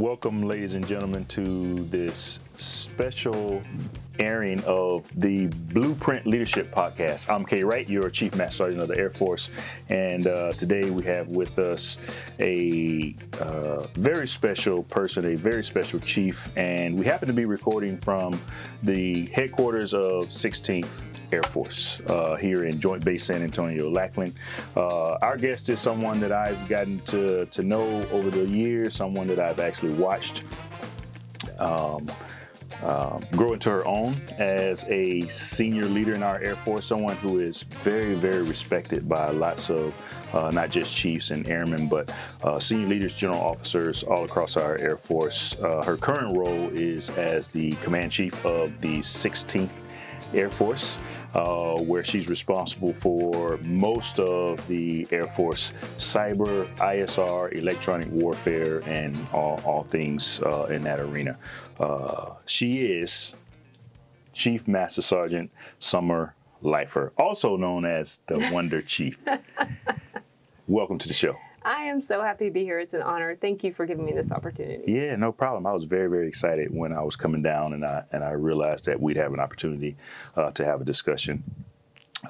welcome, ladies and gentlemen, to this special airing of the Blueprint Leadership Podcast. I'm Kay Wright, your Chief Master Sergeant of the Air Force, and uh, today we have with us a uh, very special person, a very special chief, and we happen to be recording from the headquarters of 16th Air Force uh, here in Joint Base San Antonio, Lackland. Uh, our guest is someone that I've gotten to, to know over the years, someone that I've actually watched. Um, um, grow into her own as a senior leader in our Air Force, someone who is very, very respected by lots of uh, not just chiefs and airmen, but uh, senior leaders, general officers all across our Air Force. Uh, her current role is as the command chief of the 16th Air Force, uh, where she's responsible for most of the Air Force cyber, ISR, electronic warfare, and all, all things uh, in that arena. Uh, she is Chief Master Sergeant Summer Leifer, also known as the Wonder Chief. Welcome to the show. I am so happy to be here. It's an honor. Thank you for giving me this opportunity. Yeah, no problem. I was very, very excited when I was coming down and I and I realized that we'd have an opportunity uh, to have a discussion.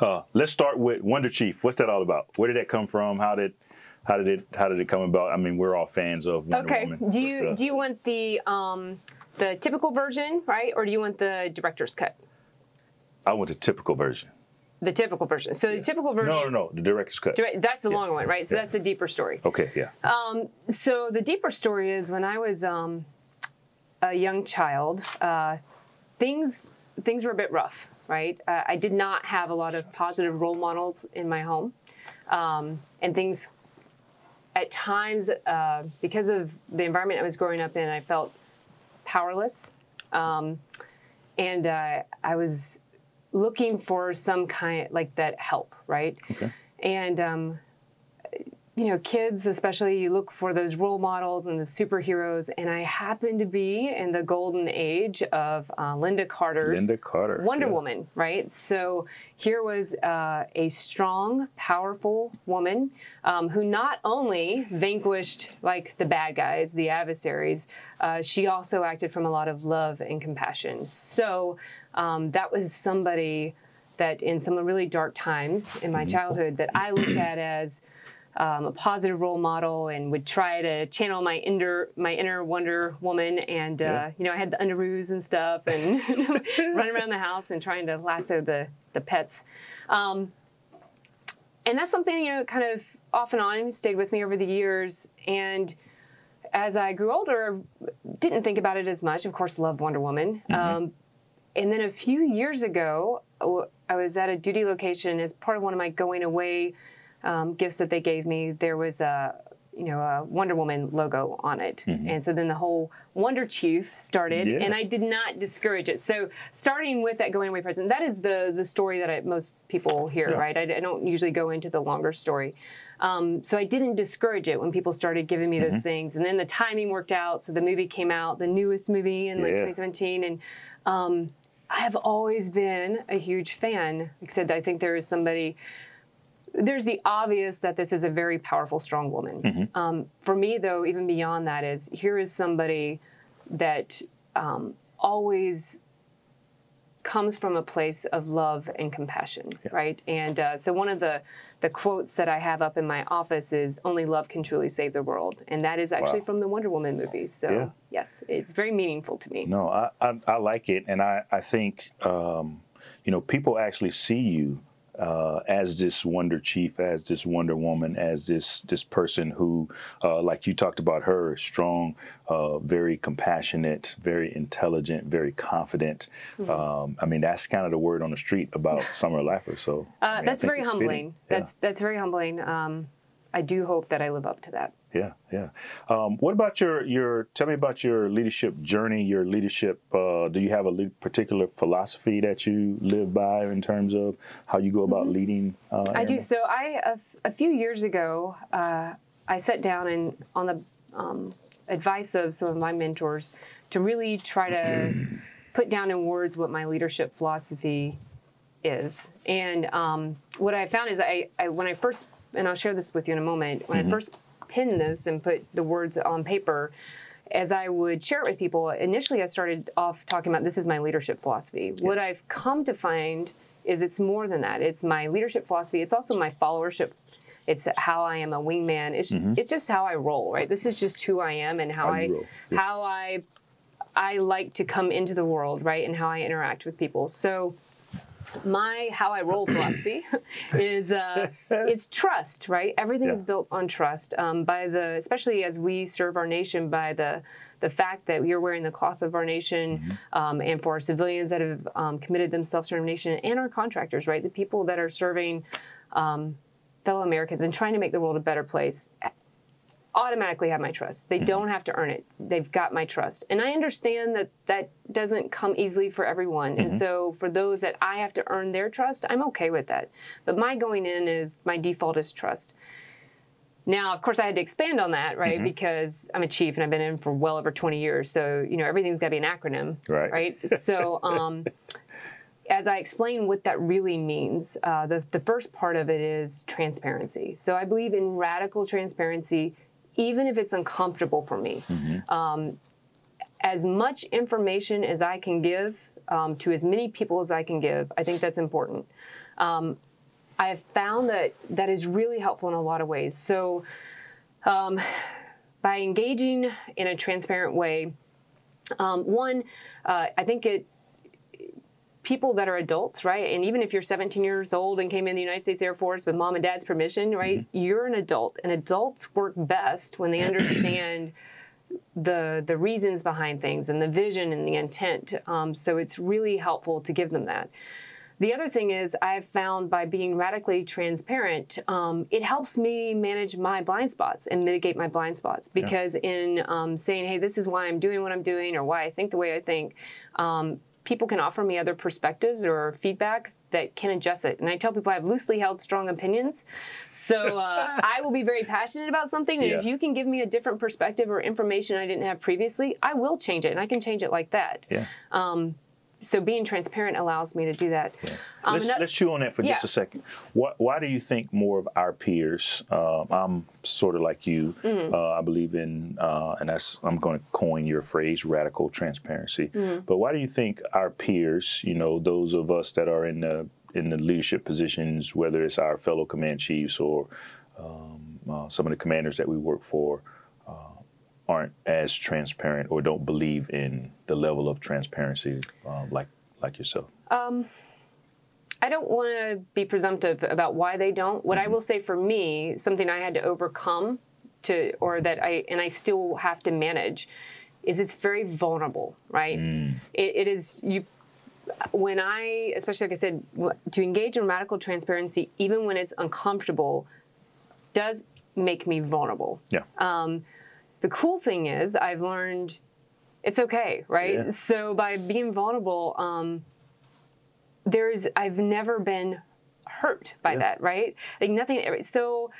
Uh, let's start with Wonder Chief. What's that all about? Where did that come from? How did how did it how did it come about? I mean, we're all fans of Wonder okay. Woman. Do you do you want the um, the typical version, right, or do you want the director's cut? I want the typical version. The typical version. So the typical version. No, no, no. The director's cut. direct- That's the Yeah. long one, right? So Yeah. that's the deeper story. Okay, yeah. Um, so the deeper story is when I was um, a young child, uh, things things were a bit rough, right? Uh, I did not have a lot of positive role models in my home, um, and things at times uh, because of the environment I was growing up in, I felt powerless, um, and uh, I was looking for some kind like that help, right? Okay. And um, you know, kids especially, you look for those role models and the superheroes. And I happened to be in the golden age of uh, Lynda Carter's Lynda Carter. Wonder yeah. Woman, right? So here was uh, a strong, powerful woman um, who not only vanquished like the bad guys, the adversaries, uh, she also acted from a lot of love and compassion. So um, that was somebody that in some really dark times in Mm-hmm. my childhood that I looked at as um, a positive role model and would try to channel my inner my inner Wonder Woman. And uh, Yeah. you know, I had the underoos and stuff, and running around the house and trying to lasso the the pets. Um, and that's something you know, kind of off and on stayed with me over the years. And as I grew older, didn't think about it as much. Of course, loved Wonder Woman. Um, and then a few years ago, I was at a duty location as part of one of my going away um, gifts that they gave me. There was a you know a Wonder Woman logo on it, and so then the whole Wonder Chief started, Yeah. and I did not discourage it. So starting with that going away present, that is the the story that I, most people hear, Yeah. right? I, I don't usually go into the longer story. Um, so I didn't discourage it when people started giving me those things, and then the timing worked out. So the movie came out, the newest movie in like Yeah. 2017, and um, I have always been a huge fan. Except I think there is somebody. There's the obvious that this is a very powerful, strong woman. Um, for me, though, even beyond that is here is somebody that um, always comes from a place of love and compassion, right? And uh, so one of the the quotes that I have up in my office is "Only love can truly save the world," and that is actually Wow. from the Wonder Woman movies. So Yeah. yes, it's very meaningful to me. No, I, I, I like it, and I, I think um, you know people actually see you uh, as this Wonder Chief, as this Wonder Woman, as this this person who, uh, like you talked about her, strong, uh, very compassionate, very intelligent, very confident. Mm-hmm. Um, I mean, that's kind of the word on the street about Summer Leifer. So I Uh, mean, I that's think very humbling. Yeah. That's that's very humbling. I do hope that I live up to that. Yeah, yeah. Um, what about your your? Tell me about your leadership journey. Your leadership. Uh, do you have a le- particular philosophy that you live by in terms of how you go about leading? Uh, Mm-hmm. I do. So I a, f- a few years ago, uh, I sat down and on the um, advice of some of my mentors to really try to put down in words what my leadership philosophy is. And um, what I found is I, I when I first and I'll share this with you in a moment. When I first pinned this and put the words on paper, as I would share it with people, initially I started off talking about this is my leadership philosophy. Yeah. What I've come to find is it's more than that. It's my leadership philosophy. It's also my followership. It's how I am a wingman. It's mm-hmm. it's just how I roll, right? This is just who I am and how, how I yeah. how I I like to come into the world, right? And how I interact with people. So my how I roll philosophy is uh, it's trust, right? Everything yeah. is built on trust. Um, by the especially as we serve our nation by the the fact that we are wearing the cloth of our nation, mm-hmm. um, and for our civilians that have um, committed themselves to our nation, and our contractors, right? The people that are serving um, fellow Americans and trying to make the world a better place automatically have my trust. They mm-hmm. don't have to earn it. They've got my trust. And I understand that that doesn't come easily for everyone. Mm-hmm. And so for those that I have to earn their trust, I'm okay with that. But my going in is my default is trust. Now, of course, I had to expand on that, right? Mm-hmm. Because I'm a chief and I've been in for well over 20 years. So, you know, everything's got to be an acronym, right? Right. So, um, as I explain what that really means, uh, the, the first part of it is transparency. So I believe in radical transparency even if it's uncomfortable for me. Mm-hmm. Um, as much information as I can give um, to as many people as I can give, I think that's important. Um, I have found that that is really helpful in a lot of ways. So, um, by engaging in a transparent way, um, one, uh, I think it people that are adults, right? And even if you're 17 years old and came in the United States Air Force with mom and dad's permission, right? Mm-hmm. You're an adult, and adults work best when they understand the the reasons behind things and the vision and the intent. Um, so it's really helpful to give them that. The other thing is, I've found by being radically transparent, um, it helps me manage my blind spots and mitigate my blind spots. Because yeah. in um, saying, hey, this is why I'm doing what I'm doing or why I think the way I think, um, people can offer me other perspectives or feedback that can adjust it. And I tell people I have loosely held strong opinions. So uh, I will be very passionate about something. And yeah. if you can give me a different perspective or information I didn't have previously, I will change it. And I can change it like that. Yeah. Um, so being transparent allows me to do that. Yeah. Um, let's, let's, chew on that for yeah. just a second. Why, why, do you think more of our peers? Uh, I'm sort of like you. Mm-hmm. Uh, I believe in, uh, and that's I'm going to coin your phrase, radical transparency. Mm-hmm. But why do you think our peers, you know, those of us that are in the in the leadership positions, whether it's our fellow command chiefs or um, uh, some of the commanders that we work for, aren't as transparent or don't believe in the level of transparency um, like like yourself? Um, I don't want to be presumptive about why they don't. What mm-hmm. I will say for me, something I had to overcome to, or that I and I still have to manage, is it's very vulnerable, right? Mm. It, it is you. When I, especially like I said, to engage in radical transparency, even when it's uncomfortable, does make me vulnerable. Yeah. Um, the cool thing is, I've learned it's okay, right? Yeah. So by being vulnerable, um, there's I've never been hurt by yeah. that, right? Like nothing. So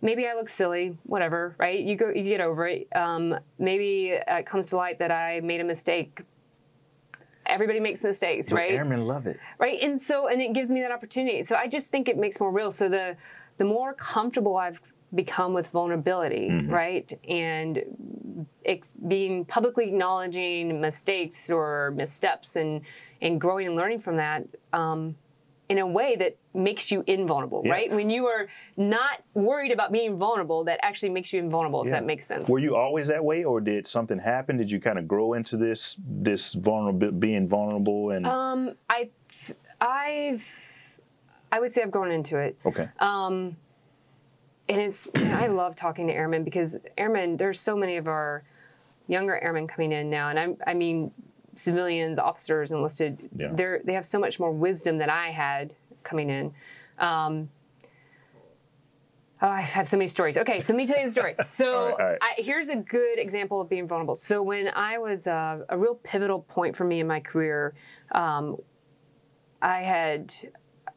maybe I look silly, whatever, right? You go, you get over it. Um, maybe it comes to light that I made a mistake. Everybody makes mistakes, but right? Airmen love it, right? And so, and it gives me that opportunity. So I just think it makes more real. So the the more comfortable I've become with vulnerability, mm-hmm. right? And ex- being publicly acknowledging mistakes or missteps and and growing and learning from that um, in a way that makes you invulnerable, yeah. right? When you are not worried about being vulnerable, that actually makes you invulnerable. If that makes sense. Were you always that way, or did something happen? Did you kind of grow into this this vulnerable being vulnerable and? Um, I, I've, I would say I've grown into it. Okay. Um, and it's you know, I love talking to airmen because airmen there's so many of our younger airmen coming in now, and I'm I mean civilians, officers, enlisted. Yeah. They're they have so much more wisdom than I had coming in. Um, Oh, I have so many stories. Okay, so let me tell you the story. So all right, all right. I, here's a good example of being vulnerable. So when I was uh, a real pivotal point for me in my career, um, I had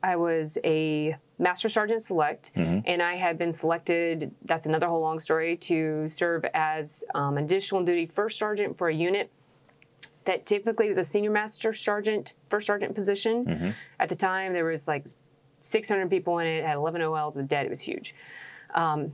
I was a Master Sergeant Select, mm-hmm. and I had been selected. That's another whole long story to serve as um, additional duty first sergeant for a unit that typically was a senior master sergeant, first sergeant position. Mm-hmm. At the time, there was like 600 people in it, had 11 OLs, the dead. It was huge. Um,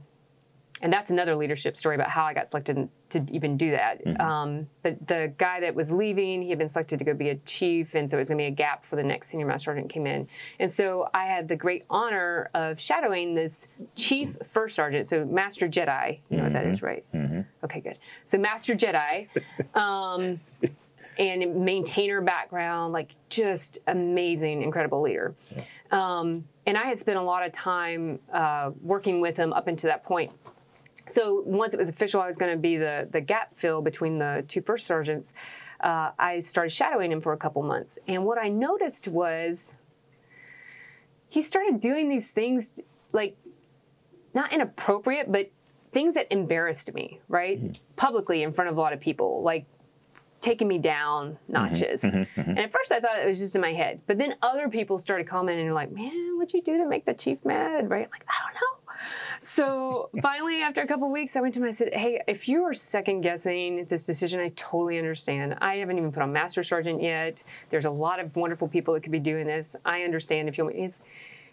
and that's another leadership story about how I got selected to even do that. Mm-hmm. Um, but the guy that was leaving, he had been selected to go be a chief, and so it was going to be a gap for the next senior master sergeant came in. And so I had the great honor of shadowing this chief first sergeant, so Master Jedi. You know what that is, right? Okay, good. So Master Jedi. Um, and maintainer background, like just amazing, incredible leader. Um, and I had spent a lot of time uh, working with him up until that point. So once it was official, I was going to be the the gap fill between the two first sergeants. Uh, I started shadowing him for a couple months, and what I noticed was he started doing these things like not inappropriate, but things that embarrassed me, right? Mm-hmm. Publicly in front of a lot of people, like taking me down mm-hmm. notches. Mm-hmm. And at first I thought it was just in my head. But then other people started commenting and like, man, what'd you do to make the chief mad? Right? I'm like, I don't know. So finally, after a couple weeks, I went to him and I said, Hey, if you are second guessing this decision, I totally understand. I haven't even put on Master Sergeant yet. There's a lot of wonderful people that could be doing this. I understand if you want he's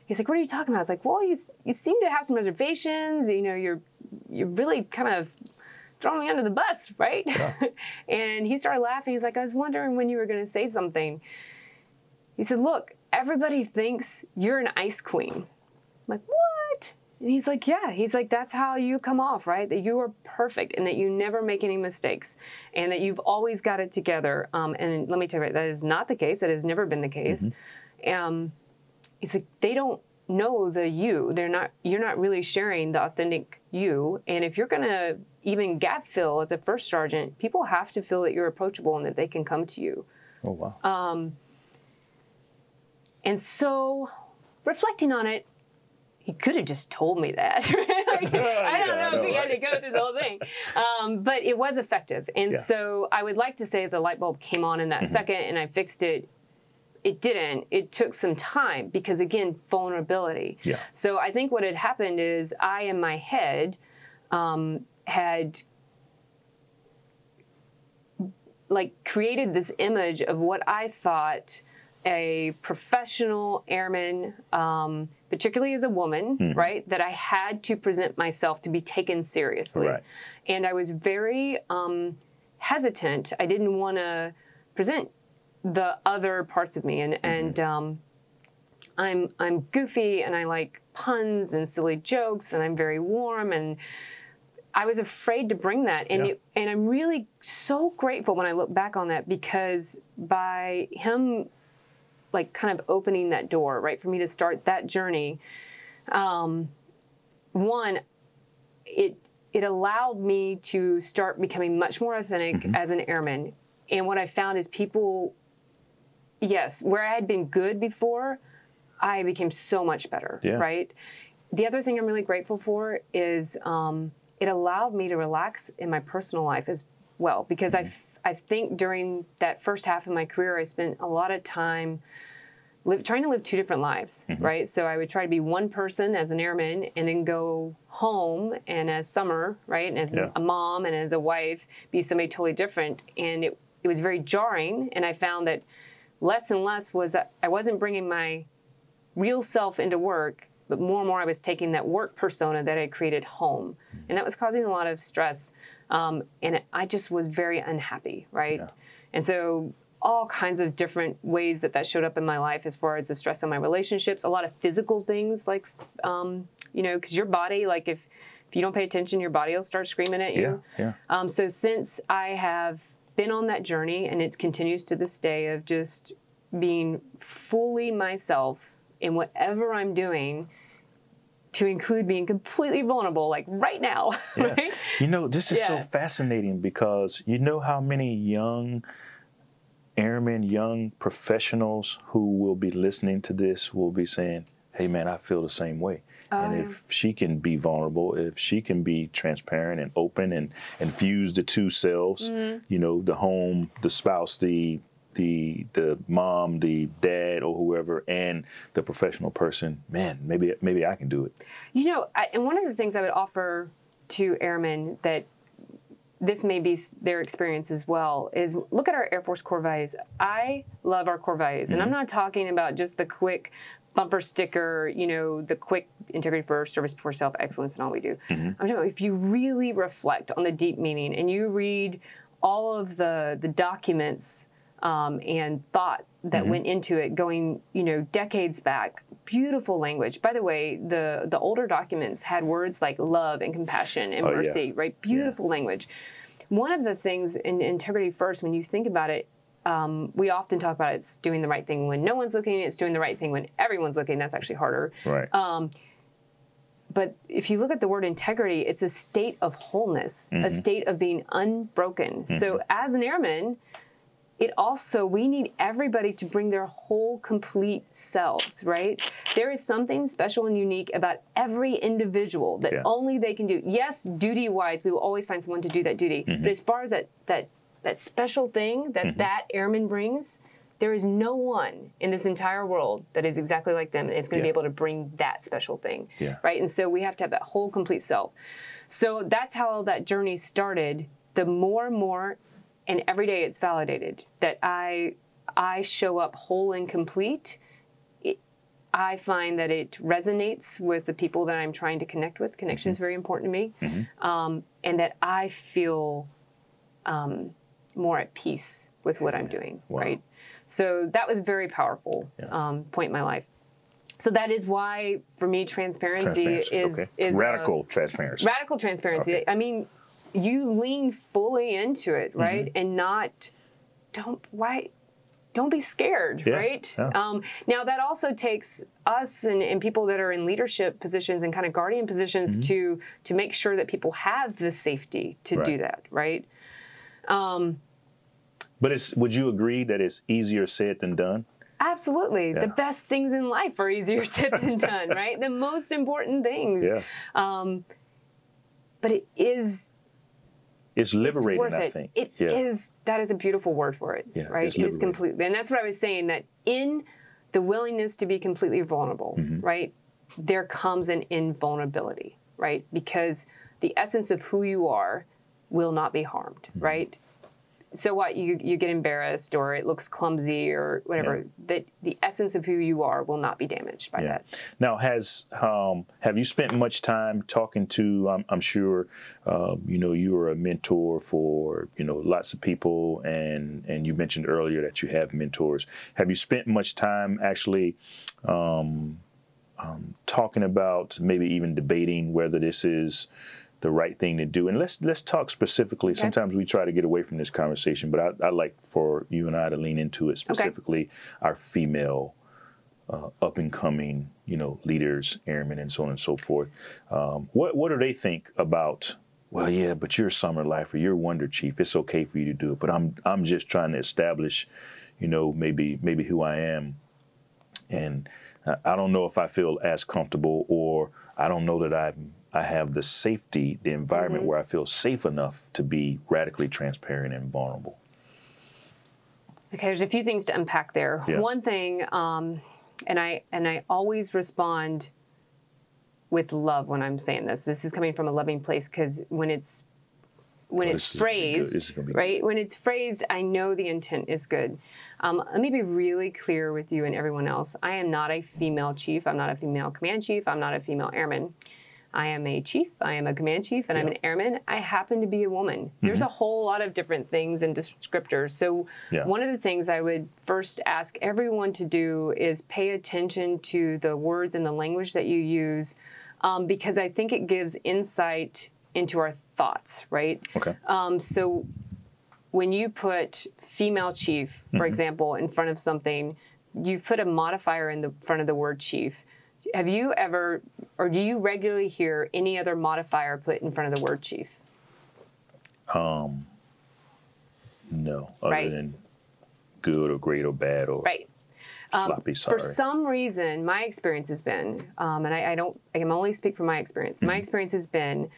he's like, What are you talking about? I was like, Well, you, you seem to have some reservations. You know, you're you're really kind of throwing me under the bus, right? and he started laughing. He's like, I was wondering when you were going to say something. He said, Look, everybody thinks you're an ice queen. I'm like, What? And he's like, Yeah. He's like, That's how you come off, right? That you are perfect and that you never make any mistakes and that you've always got it together. Um, and let me tell you, that is not the case. That has never been the case. Um, he's like, They don't know the you. They're not, you're not really sharing the authentic you. And if you're going to even gap fill as a first sergeant, people have to feel that you're approachable and that they can come to you. Oh wow. Um, and so, reflecting on it, he could have just told me that. Like, I don't Yeah, know if he had to go through the whole thing, um, but it was effective. And Yeah. Mm-hmm. so, I would like to say the light bulb came on in that second, and I fixed it. It didn't. It took some time because, again, vulnerability. Yeah. So I think what had happened is I, in my head, um, had like created this image of what I thought a professional airman, um, particularly as a woman, right, that I had to present myself to be taken seriously. Right. And I was very um, hesitant. I didn't want to present the other parts of me, and and um, I'm I'm goofy and I like puns and silly jokes, and I'm very warm and. I was afraid to bring that, and Yeah. it, and I'm really so grateful when I look back on that because by him, like kind of opening that door, right, for me to start that journey, um, one, it it allowed me to start becoming much more authentic as an airman, and what I found is people, yes, where I had been good before, I became so much better, Yeah. right. The other thing I'm really grateful for is um, it allowed me to relax in my personal life as well because I f- I think during that first half of my career I spent a lot of time live, trying to live two different lives, mm-hmm. right? So I would try to be one person as an airman and then go home and as summer, right? And as Yeah. a mom and as a wife, be somebody totally different. And it, it was very jarring. And I found that less and less was I wasn't bringing my real self into work, but more and more I was taking that work persona that I created home. Mm-hmm. And that was causing a lot of stress. Um, and I just was very unhappy, right? Yeah. And so all kinds of different ways that that showed up in my life as far as the stress on my relationships, a lot of physical things like, um, you know, because your body, like if, if you don't pay attention, your body will start screaming at Yeah. you. Yeah. Um, so since I have been on that journey, and it continues to this day of just being fully myself in whatever I'm doing, to include being completely vulnerable, like right now, Yeah. right? You know, this is so fascinating because you know how many young airmen, young professionals who will be listening to this will be saying, Hey man, I feel the same way. and Oh, yeah. if she can be vulnerable, if she can be transparent and open and, and fuse the two selves, Mm-hmm. you know, the home, the spouse, the the the mom, the dad, or whoever, and the professional person, man, maybe maybe I can do it. You know, I, and one of the things I would offer to airmen that this may be their experience as well is look at our Air Force core values. I love our core values, and I'm mm-hmm. not talking about just the quick bumper sticker, you know, the quick integrity first, service before self, excellence, and all we do. Mm-hmm. I'm talking about if you really reflect on the deep meaning and you read all of the the documents um, and thought that went into it, going you know decades back. Beautiful language. By the way, the the older documents had words like love and compassion and Oh, yeah. mercy. Right, beautiful language. One of the things in integrity first, when you think about it, um, we often talk about it's doing the right thing when no one's looking. It's doing the right thing when everyone's looking. That's actually harder. Right. Um, but if you look at the word integrity, it's a state of wholeness, a state of being unbroken. So as an airman, it also we need everybody to bring their whole complete selves right? There is something special and unique about every individual that Yeah. only they can do. Yes duty wise we will always find someone to do that duty but mm-hmm. as far as that that that special thing that mm-hmm. that airman brings there is no one in this entire world that is exactly like them and is going to Yeah. be able to bring that special thing Yeah. right? And so we have to have that whole complete self. So that's how that journey started. The more and more and every day it's validated that i i show up whole and complete it, i find that it resonates with the people that i'm trying to connect with connection is very important to me um, and that i feel um, more at peace with what i'm doing Wow. right so that was very powerful Yeah. um, point in my life so that is why for me transparency, Transparency. is okay. is a- radical transparency. radical transparency. Okay. I mean, you lean fully into Mm-hmm. it, right? And not don't why don't be scared, Yeah, right? yeah. Um, now that also takes us and, and people that are in leadership positions and kind of guardian positions to to make sure that people have the safety to do Mm-hmm. Right. that, right? But it's would you agree that it's easier said than done? Absolutely. Yeah. The best things in life are easier said than done, right? The most important things. Yeah. But it is It's it's liberating, worth I it. think. It yeah. is- That is a beautiful word for it. Yeah, right. it's It is completely, and that's what I was saying. That in the willingness to be completely vulnerable, Mm-hmm. right, there comes an invulnerability, right, because the essence of who you are will not be harmed, Mm-hmm. right. So what you you get embarrassed or it looks clumsy or whatever. Yeah. That the essence of who you are will not be damaged by Yeah. that. Now, has um, have you spent much time talking to? I'm, I'm sure um, you know you are a mentor for you know lots of people, and and you mentioned earlier that you have mentors. Have you spent much time actually um, um, talking about maybe even debating whether this is the right thing to do? And let's let's talk specifically. Sometimes we try to get away from this conversation, but I, I like for you and I to lean into it specifically. Our female uh, up and coming, you know, leaders, airmen, and so on and so forth. Um, what what do they think about? Well, yeah, but you're a Summer Leifer, you're Wonder Chief. It's okay for you to do it, but I'm I'm just trying to establish, you know, maybe maybe who I am, and I- don't know if I feel as comfortable, or I don't know that I I have the safety, the environment where I feel safe enough to be radically transparent and vulnerable. Okay, there's a few things to unpack there. Yeah. One thing, um, and I and I always respond with love when I'm saying this. This is coming from a loving place because when it's when Oh, it's this is gonna be good. phrased, This is gonna be good. right? When it's phrased, I know the intent is good. Um, let me be really clear with you and everyone else. I am not a female chief. I'm not a female command chief. I'm not a female airman. I am a chief, I am a command chief, and I'm an airman. I happen to be a woman. There's a whole lot of different things and descriptors. So, Yeah. one of the things I would first ask everyone to do is pay attention to the words and the language that you use, um, because I think it gives insight into our thoughts, right? Okay. Um, so when you put female chief, for example, in front of something, you put a modifier in the front of the word chief. Have you ever, or do you regularly hear any other modifier put in front of the word chief? No, other Right. than good or great or bad or Right. sloppy. Sorry. For some reason, my experience has been, um, and I, I don't, I can only speak from my experience. Mm-hmm. My experience has been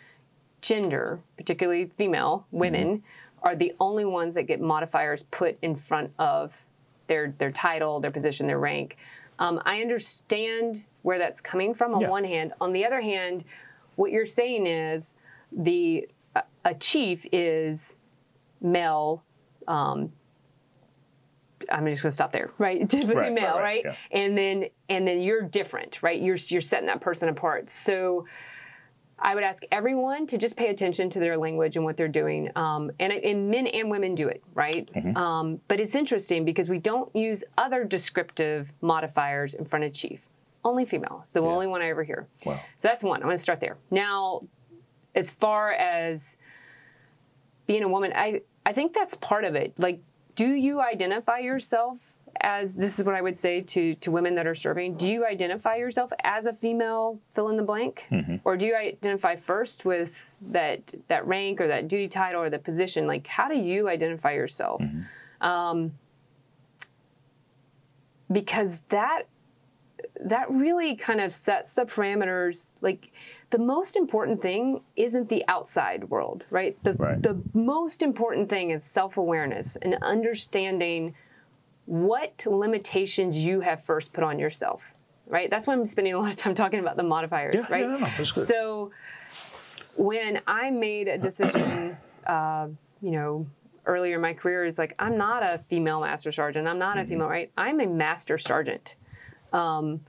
gender, particularly female women, Mm-hmm. are the only ones that get modifiers put in front of their their title, their position, their rank. Um, I understand where that's coming from on Yeah. one hand. On the other hand, what you're saying is the a, a chief is male I'm just going to stop there, right? Typically Right, right, male, right, right? yeah. And then and then you're different, right? You're you're setting that person apart. So I would ask everyone to just pay attention to their language and what they're doing. Um, and, and men and women do it, right? Mm-hmm. Um, but it's interesting because we don't use other descriptive modifiers in front of chief. Only female. It's the Yeah. only one I ever hear. Wow. So that's one. I'm going to start there. Now, as far as being a woman, I, I think that's part of it. Like, do you identify yourself as this is what I would say to, to women that are serving? Do you identify yourself as a female fill in the blank? Or do you identify first with that that rank or that duty title or the position? Like, how do you identify yourself? Um, because that that really kind of sets the parameters like the most important thing isn't the outside world right the Right. the most important thing is self-awareness and understanding what limitations you have first put on yourself right? That's why i'm spending a lot of time talking about the modifiers Yeah, right? yeah, no, that's good. so when i made a decision uh, you know earlier in my career is like i'm not a female master sergeant. I'm not a female right? I'm a master sergeant. Um,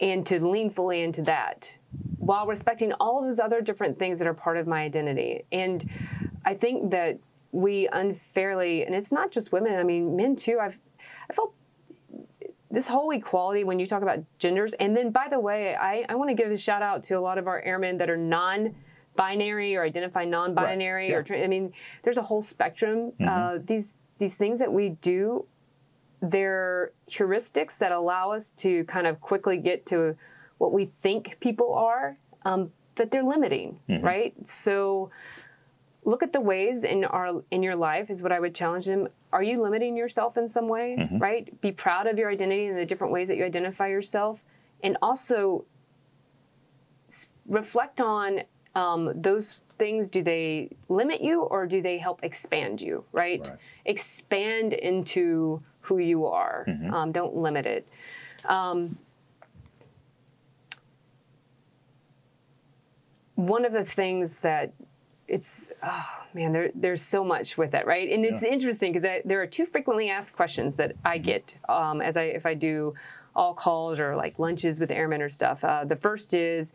and to lean fully into that while respecting all of those other different things that are part of my identity. And I think that we unfairly, and it's not just women, I mean, men too. I've, I felt this whole equality when you talk about genders. And then, by the way, I, I want to give a shout out to a lot of our airmen that are non binary or identify non binary Right, or, I mean, there's a whole spectrum. Uh, these, these things that we do they're heuristics that allow us to kind of quickly get to what we think people are, um, but they're limiting, right? So look at the ways in our in your life is what I would challenge them. Are you limiting yourself in some way, right? Be proud of your identity and the different ways that you identify yourself, and also reflect on um, those things. Do they limit you or do they help expand you, right? Right. Expand into who you are. Um, don't limit it. Um, one of the things that it's oh man there, there's so much with it right? And it's Yeah. interesting because there are two frequently asked questions that i get um, as i if i do all calls or like lunches with airmen or stuff. Uh, the first is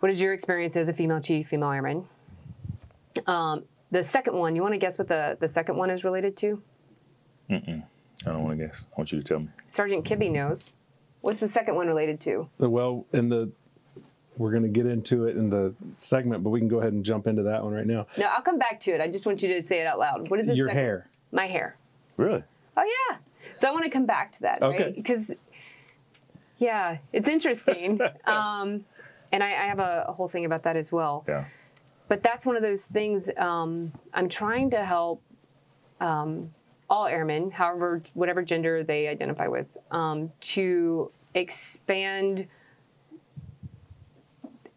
what is your experience as a female chief female airman? Um, the second one you want to guess what the, the second one is related to? I don't want to guess. I want you to tell me. sergeant kibbe knows. What's the second one related to? Well, in the we're going to get into it in the segment, but we can go ahead and jump into that one right now. no i'll come back to it i just want you to say it out loud what is it Your hair. my hair Really? Oh yeah. So I want to come back to that, Okay. right? Because yeah, it's interesting. um, and I, I have a, a whole thing about that as well. Yeah. But that's one of those things. Um, I'm trying to help um, all airmen, however, whatever gender they identify with, um, to expand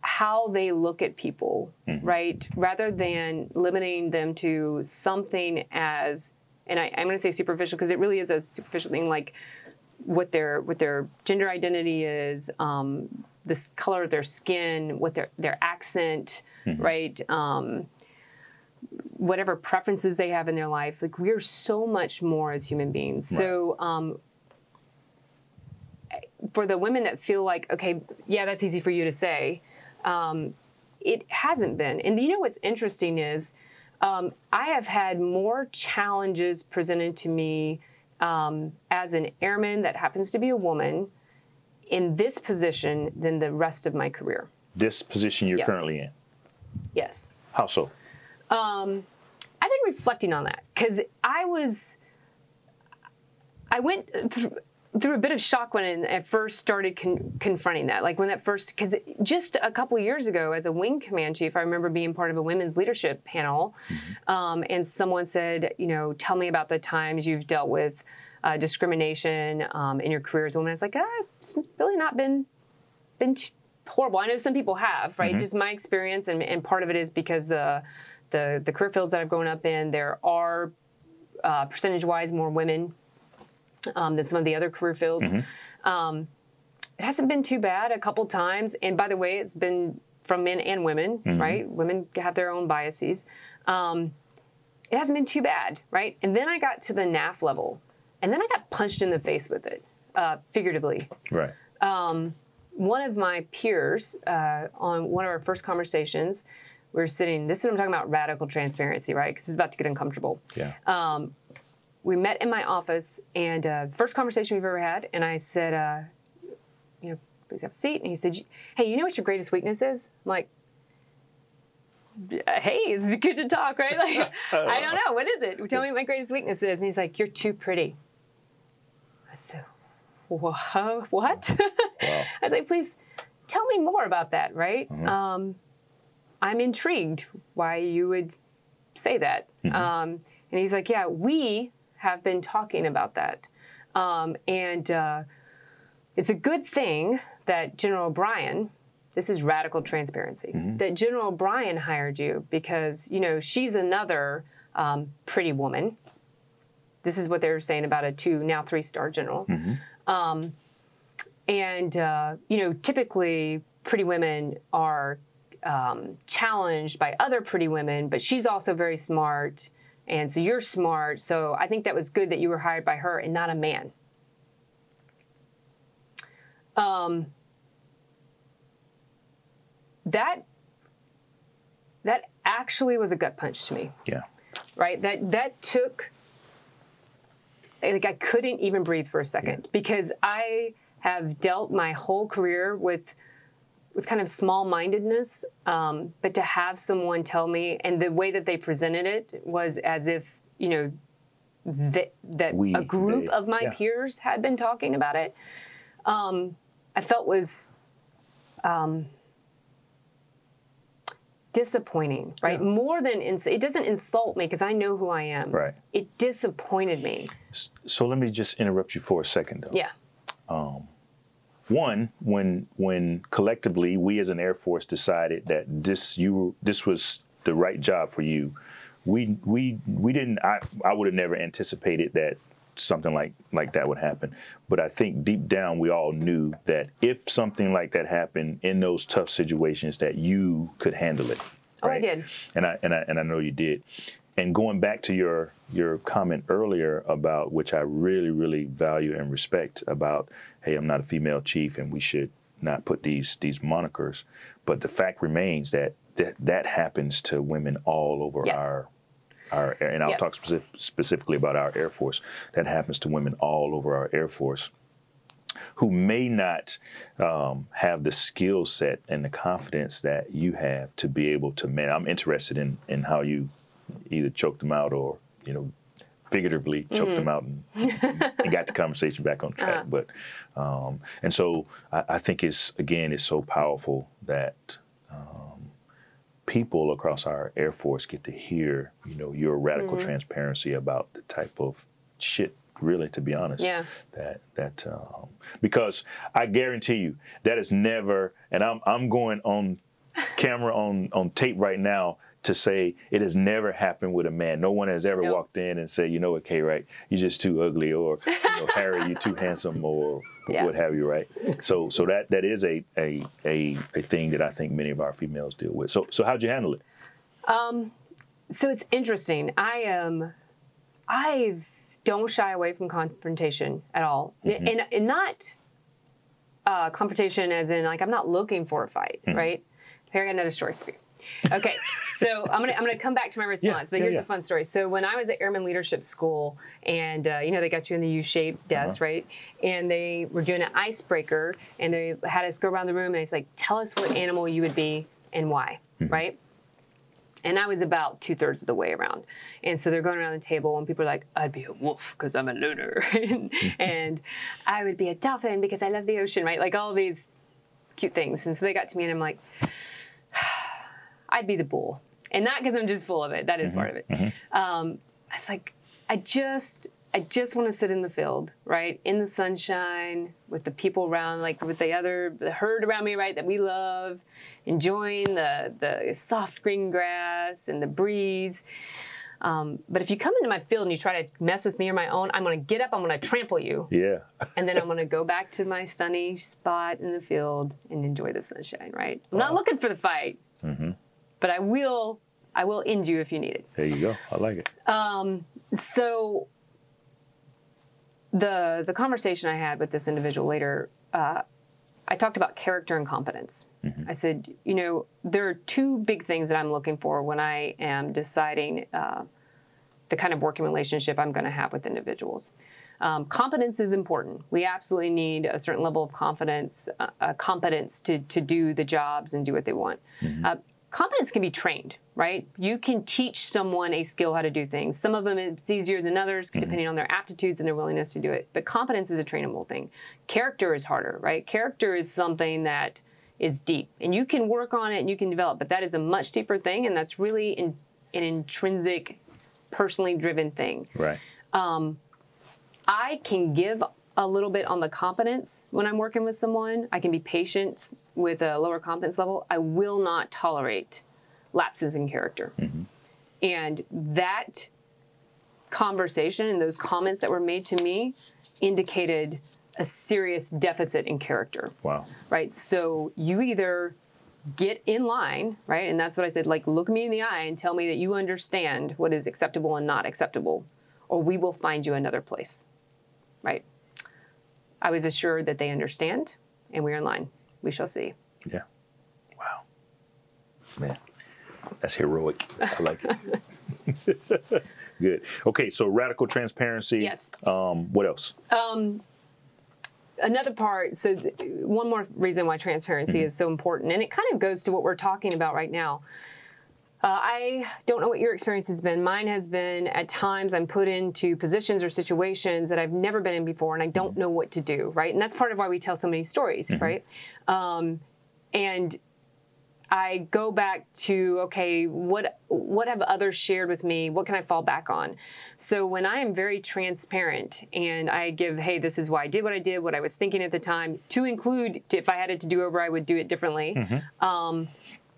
how they look at people, right? Rather than limiting them to something as, and I, I'm going to say superficial because it really is a superficial thing, like what their what their gender identity is, um, this color of their skin, what their their accent, right? Um, whatever preferences they have in their life. Like we're so much more as human beings. So um, for the women that feel like, okay, yeah, that's easy for you to say, um, it hasn't been. And you know what's interesting is um, I have had more challenges presented to me um, as an airman that happens to be a woman in this position than the rest of my career. This position you're Yes. currently in. Yes. How so? Um, I've been reflecting on that because I was, I went through, a bit of shock when I first started con- confronting that. Like when that first, because just a couple years ago, as a wing command chief, I remember being part of a women's leadership panel, um, and someone said, you know, tell me about the times you've dealt with uh, discrimination um, in your career as a woman. I was like, ah, it's really not been been horrible. I know some people have, right? Just my experience, and, and part of it is because uh, the the career fields that I've grown up in, there are uh, percentage-wise more women um, than some of the other career fields. Um, it hasn't been too bad a couple times, and by the way, it's been from men and women, right? Women have their own biases. Um, it hasn't been too bad, right? And then I got to the NAF level, and then I got punched in the face with it, uh, figuratively. Right. One of my peers uh, on one of our first conversations, we were sitting. This is what I'm talking about radical transparency, right? Because it's about to get uncomfortable. Yeah. We met in my office and uh, first conversation we've ever had and i said uh, you know please have a seat. And he said hey you know what your greatest weakness is? I'm like hey it's good to talk right? Like i don't know. What is it? Tell me what my greatest weakness is. And he's like you're too pretty. I said "Wha- what? I was like please tell me more about that right? Um, i'm intrigued why you would say that. Um, and he's like yeah we have been talking about that. Um, and uh, it's a good thing that general o'brien this is radical transparency that general o'brien hired you because you know she's another um, pretty woman. This is what they were saying about a two now three star general. Um, and uh, you know typically pretty women are um, challenged by other pretty women but she's also very smart and so you're smart. So i think that was good that you were hired by her and not a man. Um, that that actually was a gut punch to me. Yeah. right? That that took like i couldn't even breathe for a second because i have dealt my whole career with with kind of small-mindedness um, but to have someone tell me and the way that they presented it was as if you know that that We, a group they- of my yeah. peers had been talking about it. Um, i felt was um, disappointing right? More than ins- it doesn't insult me because i know who i am. Right. it disappointed me. So let me just interrupt you for a second, though. yeah One, when when collectively we as an Air Force decided that this you this was the right job for you, we we we didn't. I I would have never anticipated that something like like that would happen. But I think deep down we all knew that if something like that happened in those tough situations, that you could handle it. Oh, I did. and I and I and I know you did. And going back to your your comment earlier about which I really really value and respect about, hey, I'm not a female chief, and we should not put these these monikers. But the fact remains that that that happens to women all over Yes. our our and I'll Yes. talk specific, specifically about our Air Force. That happens to women all over our Air Force who may not um, have the skill set and the confidence that you have to be able to man. I'm interested in in how you either choked them out or you know figuratively choked them out and, and got the conversation back on track. But um, and so I, I think it's again it's so powerful that um, people across our Air Force get to hear you know your radical transparency about the type of shit. Really, to be honest, Yeah. that that um, because I guarantee you that is never, and I'm I'm going on camera on on tape right now to say it has never happened with a man. No one has ever Nope. walked in and said, you know what, K, right, you're just too ugly, or you know, Harry, you're too handsome, or Yeah. what have you, right? So so that that is a, a a a thing that I think many of our females deal with. So so how'd you handle it? Um, so it's interesting. I um, I don't shy away from confrontation at all, and, and not uh, confrontation as in like I'm not looking for a fight, right? Harry, I got another story for you. Okay, so I'm gonna I'm gonna come back to my response, but yeah, here's yeah. a fun story. So when I was at Airman Leadership School, and uh, you know they got you in the U-shaped uh-huh. desk, right? And they were doing an icebreaker, and they had us go around the room, and it's like, tell us what animal you would be and why, mm-hmm. right? And I was about two thirds of the way around. And so they're going around the table, and people are like, I'd be a wolf because I'm a loner. and, mm-hmm. and I would be a dolphin because I love the ocean, right? Like all these cute things. And so they got to me, and I'm like, I'd be the bull. And not because I'm just full of it, that is part of it. Um, I was like, I just. I just want to sit in the field, right, in the sunshine with the people around, like with the other the herd around me, right, that we love, enjoying the the soft green grass and the breeze. Um, but if you come into my field and you try to mess with me or my own, I'm going to get up, I'm going to trample you, Yeah, and then I'm going to go back to my sunny spot in the field and enjoy the sunshine. Right? I'm not looking for the fight, but I will. I will end you if you need it. There you go. I like it. So the the conversation I had with this individual later, uh, I talked about character and competence. I said, you know, there are two big things that I'm looking for when I am deciding uh, the kind of working relationship I'm going to have with individuals. Um, competence is important. We absolutely need a certain level of confidence, uh, uh, competence to to do the jobs and do what they want. Uh, competence can be trained, right? You can teach someone a skill how to do things. Some of them it's easier than others, depending on their aptitudes and their willingness to do it. But competence is a trainable thing. Character is harder, right? Character is something that is deep, and you can work on it and you can develop. But that is a much deeper thing, and that's really in, an intrinsic, personally driven thing. Right. Um, I can give a little bit on the competence when I'm working with someone. I can be patient with a lower competence level. I will not tolerate lapses in character. Mm-hmm. And that conversation and those comments that were made to me indicated a serious deficit in character Wow. right? So you either get in line, right? And that's what I said like, look me in the eye and tell me that you understand what is acceptable and not acceptable, or we will find you another place, right? I was assured that they understand and we're in line. We shall see. Yeah. Wow. Man, that's heroic. I like it. Good. Okay, so radical transparency. Yes. Um, what else? another part so th- one more reason why transparency is so important and it kind of goes to what we're talking about right now uh, i don't know what your experience has been mine has been at times i'm put into positions or situations that i've never been in before and i don't know what to do right and that's part of why we tell so many stories right um, and I go back to okay, what what have others shared with me? What can I fall back on? So when I am very transparent and I give, hey, this is why I did what I did, what I was thinking at the time, to include if I had it to do over, I would do it differently. Um,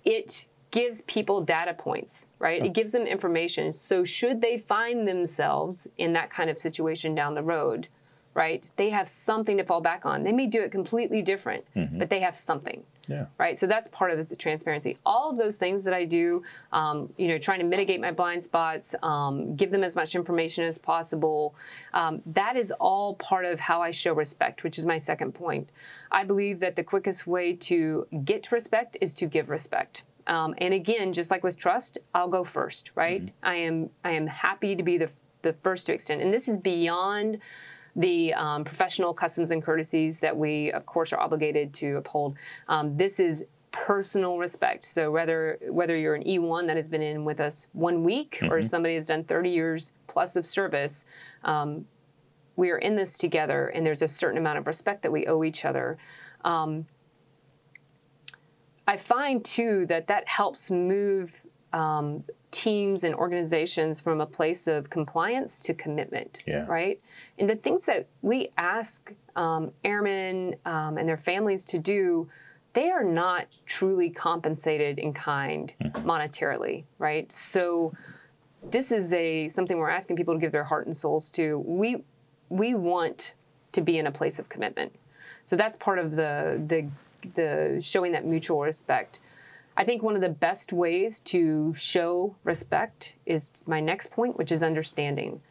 it gives people data points, right? It gives them information. So should they find themselves in that kind of situation down the road, right? They have something to fall back on. They may do it completely different, but they have something Yeah. right? So that's part of the transparency. All of those things that I do, um, you know, trying to mitigate my blind spots, um, give them as much information as possible. Um, that is all part of how I show respect, which is my second point. I believe that the quickest way to get respect is to give respect. Um, and again, just like with trust, I'll go first, right? I am I am happy to be the the first to extend, and this is beyond the um, professional customs and courtesies that we, of course, are obligated to uphold. Um, this is personal respect. So whether whether you're an E1 that has been in with us one week or somebody has done 30 years plus of service, um, we are in this together, and there's a certain amount of respect that we owe each other. Um, I find too that that helps move um, teams and organizations from a place of compliance to commitment, Yeah. right? And the things that we ask um, airmen um, and their families to do, they are not truly compensated in kind monetarily, right? So this is a something we're asking people to give their heart and souls to. We we want to be in a place of commitment. So that's part of the the the showing that mutual respect. I think one of the best ways to show respect is my next point, which is understanding.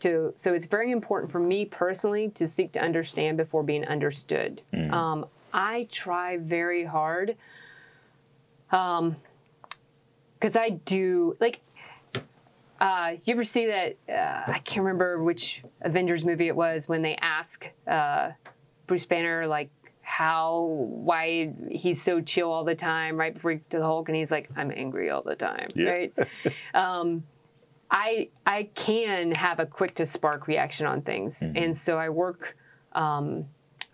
To so it's very important for me personally to seek to understand before being understood. Um, I try very hard because I do like. Uh, you ever see that? Uh, I can't remember which Avengers movie it was when they ask uh, Bruce Banner like how why he's so chill all the time right before he to the Hulk, and he's like, "I'm angry all the time," Yeah. right? um, I I can have a quick to spark reaction on things, and so I work. Um,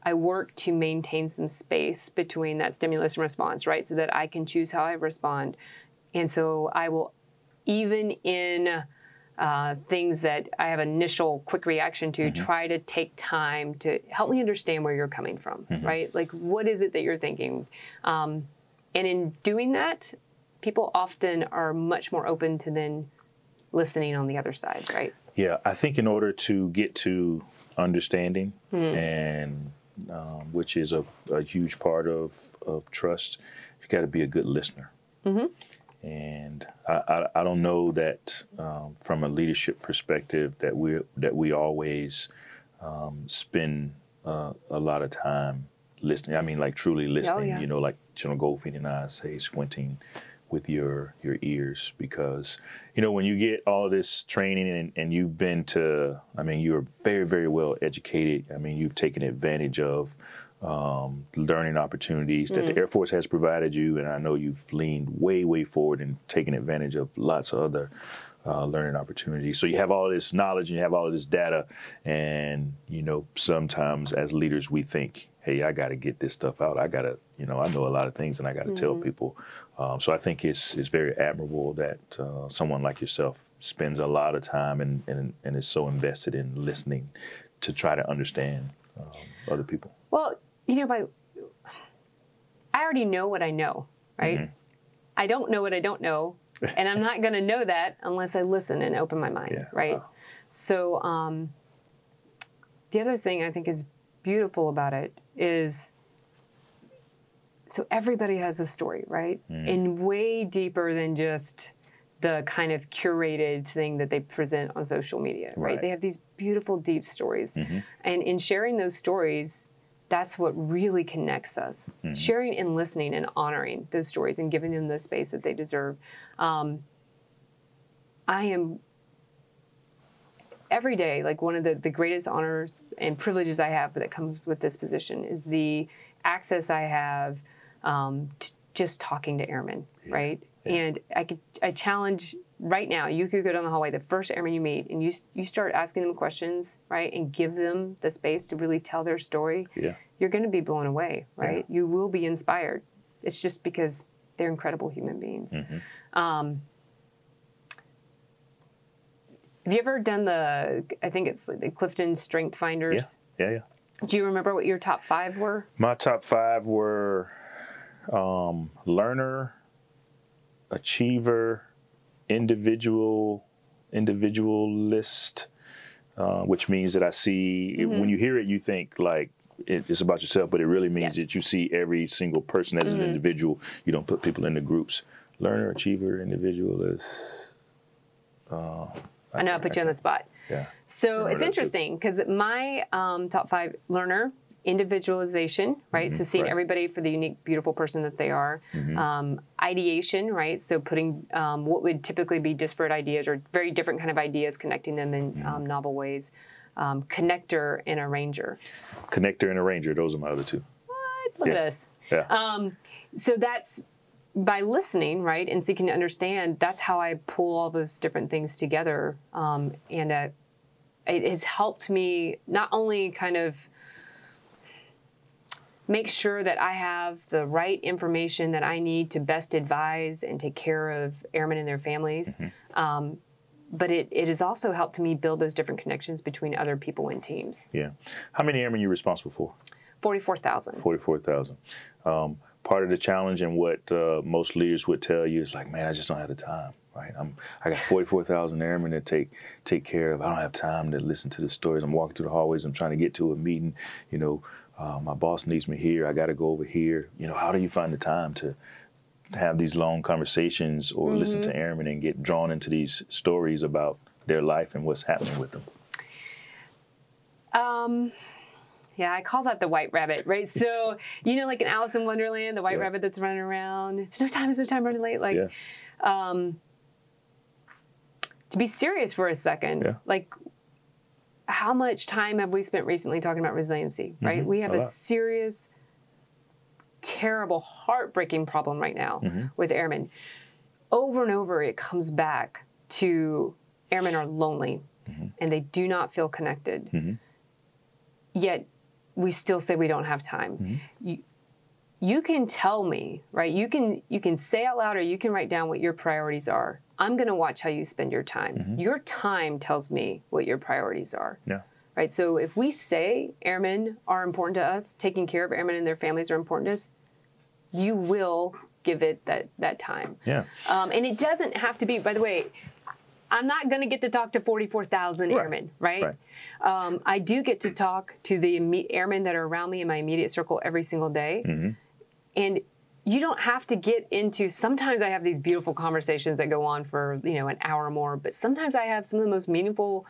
I work to maintain some space between that stimulus and response, right? So that I can choose how I respond. And so I will, even in uh, things that I have initial quick reaction to, try to take time to help me understand where you're coming from, right? Like, what is it that you're thinking? Um, and in doing that, people often are much more open to then listening on the other side, right? Yeah, I think in order to get to understanding, Hmm. and um, which is a, a huge part of, of trust, you got to be a good listener. And I, I, I don't know that um, from a leadership perspective that we that we always um, spend uh, a lot of time listening. I mean, like truly listening. Oh, yeah. You know, like General Goldfein and I say, squinting with your your ears because you know when you get all this training and, and you've been to i mean you're very very well educated i mean you've taken advantage of um, learning opportunities that the air force has provided you and i know you've leaned way way forward and taken advantage of lots of other uh, learning opportunities. So you have all this knowledge and you have all this data and you know sometimes as leaders we think hey i got to get this stuff out. I got to you know i know a lot of things and i got to tell people. Um, so I think it's it's very admirable that uh, someone like yourself spends a lot of time and, and, and is so invested in listening to try to understand um, other people. Well, you know, by I already know what I know, right? Mm-hmm. I don't know what I don't know, and I'm not going to know that unless I listen and open my mind, Yeah. right? Wow. So, um, the other thing I think is beautiful about it is so everybody has a story, right? Mm. And way deeper than just the kind of curated thing that they present on social media, right? Right. They have these beautiful, deep stories. And in sharing those stories, that's what really connects us. Sharing and listening and honoring those stories and giving them the space that they deserve. Um, I am every day like one of the, the greatest honors and privileges I have that comes with this position is the access I have um, t- just talking to airmen, right? And I could I challenge right now. You could go down the hallway, the first airman you meet, and you you start asking them questions, right, and give them the space to really tell their story. Yeah. You're going to be blown away, right? You will be inspired. It's just because they're incredible human beings. Um, have you ever done the? I think it's like the Clifton Strength Yeah. Finders. Yeah. Yeah. Do you remember what your top five were? My top five were um, learner, achiever, individual, individualist, uh, which means that I see when you hear it, you think like it, it's about yourself, but it really means Yes. that you see every single person as an individual. You don't put people into groups. Learner, achiever, individualist. I know I put you on the spot. Yeah. So it's interesting because my um, top five learner individualization, right? So seeing Mm-hmm. right. everybody for the unique, beautiful person that they are. Mm-hmm. Um, ideation, right? So putting um, what would typically be disparate ideas or very different kind of ideas, connecting them in Mm-hmm. um, novel ways. Um, connector and arranger. Connector and arranger. Those are my other two. What? Look Yeah. at us. Yeah. Um, so that's by listening, right, and seeking to understand. That's how I pull all those different things together, um, and uh, it has helped me not only kind of make sure that I have the right information that I need to best advise and take care of airmen and their families. Um, but it, it has also helped me build those different connections between other people and teams. Yeah. How many airmen are you responsible for? 44,000. 44,000. Um, part of the challenge and what uh, most leaders would tell you is like, man, I just don't have the time, right? I'm, I got 44,000 airmen to take take care of. I don't have time to listen to the stories. I'm walking through the hallways. I'm trying to get to a meeting. You know, uh, my boss needs me here. I got to go over here. You know, how do you find the time to have these long conversations or listen to airmen and get drawn into these stories about their life and what's happening with them? Um, yeah, I call that the white rabbit, right? So you know, like in Alice in Wonderland, the white Yeah. rabbit that's running around. It's no time, it's no time running late. Like Yeah. to be serious for a second, Yeah. like how much time have we spent recently talking about resiliency, right? We have Mm-hmm. A a, serious, terrible, heartbreaking problem right now Mm-hmm. with airmen. Over and over, it comes back to airmen are lonely Mm-hmm. and they do not feel connected. Yet we still say we don't have time. Mm-hmm. You, you can tell me, right? You can you can say out loud or you can write down what your priorities are. I'm going to watch how you spend your time. Mm-hmm. Your time tells me what your priorities are. Yeah. Right? So if we say airmen are important to us, taking care of airmen and their families are important to us, you will give it that that time. Yeah. Um, and it doesn't have to be, by the way, I'm not going to get to talk to 44,000 Right. airmen, right? Right. Um, I do get to talk to the airmen that are around me in my immediate circle every single day. Mm-hmm. And you don't have to get into sometimes i have these beautiful conversations that go on for you know an hour or more but sometimes i have some of the most meaningful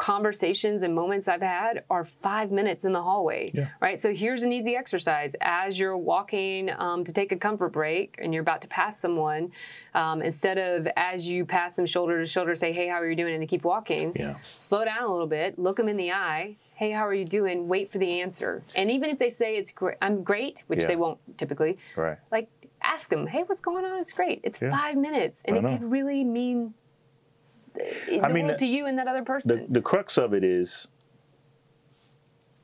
conversations and moments i've had are five minutes in the hallway Yeah. right so here's an easy exercise as you're walking um, to take a comfort break and you're about to pass someone um, instead of as you pass them shoulder to shoulder say hey how are you doing and they keep walking Yeah. slow down a little bit, look them in the eye. Hey, how are you doing? Wait for the answer. And even if they say it's great, I'm great, which Yeah. they won't typically, Right. like ask them, hey, what's going on? It's great. It's five minutes, and it could really mean I mean, to you and that other person. the crux of it is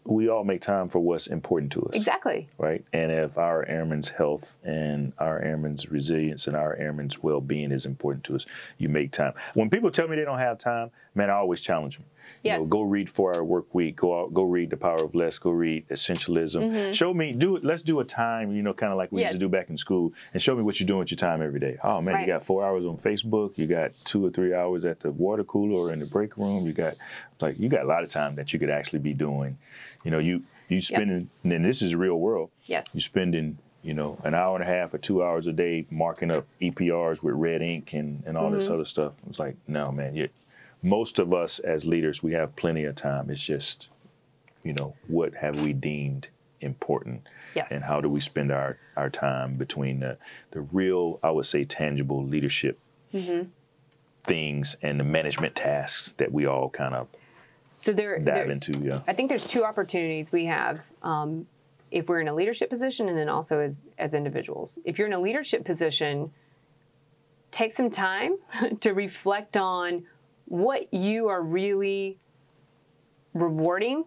we all make time for what's important to us. exactly. right? And if our airmen's health and our airmen's resilience and our airmen's well-being is important to us, you make time. When people tell me they don't have time, man, I always challenge them. You know, Yes. go read Four Hour Work Week. Go out, go read The Power of Less. Go read Essentialism. Show me, do it. Let's do a time. You know, kind of like we used to Mm-hmm. Do back in school, and show me what you're doing with your time every day. Oh man, Right. you got four hours on Facebook. You got two or three hours at the water cooler or in the break room. You got like you got a lot of time that you could actually be doing. You know, you you spending. And this is real world Yes. you're spending you know an hour and a half or two hours a day marking up EPRs with red ink and, and all Mm-hmm. this other stuff. It's like no man, you most of us as leaders we have plenty of time. It's just you know what have we deemed important Yes. and how do we spend our our time between the the real I would say tangible leadership Mm-hmm. things and the management tasks that we all kind of So there, dive into. Yeah. I think there's two opportunities we have um, if we're in a leadership position and then also as, as individuals. If you're in a leadership position, take some time to reflect on what you are really rewarding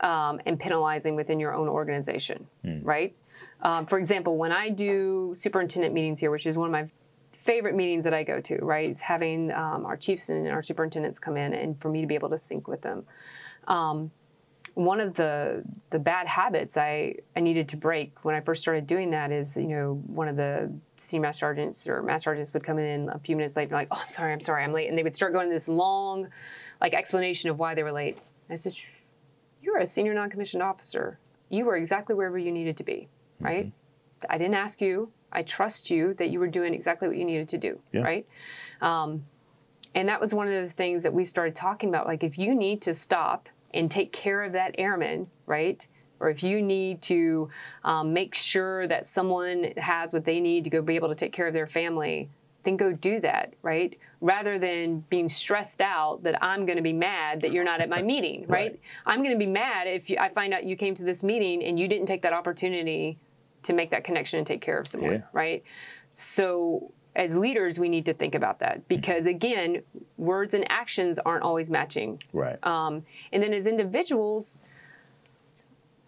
um, and penalizing within your own organization, right? Um, for example, when I do superintendent meetings here, which is one of my favorite meetings that I go to, right, is having um, our chiefs and our superintendents come in and for me to be able to sync with them. Um, one of the the bad habits I, I needed to break when I first started doing that is, you know, one of the senior master sergeants or master sergeants would come in a few minutes late and be like, oh, I'm sorry, I'm sorry, I'm late. And they would start going this long, like, explanation of why they were late. And I said, "Shh, you're a senior non-commissioned officer. You were exactly wherever you needed to be, right? I didn't ask you. I trust you that you were doing exactly what you needed to do, Yeah. right? Um, and that was one of the things that we started talking about. Like, if you need to stop and take care of that airman, right? Or if you need to um, make sure that someone has what they need to go be able to take care of their family, then go do that, right? Rather than being stressed out that I'm going to be mad that you're not at my meeting, right? Right. I'm going to be mad if you, I find out you came to this meeting and you didn't take that opportunity to make that connection and take care of someone, Yeah. right? So as leaders, we need to think about that because again, words and actions aren't always matching. Right. Um, and then as individuals,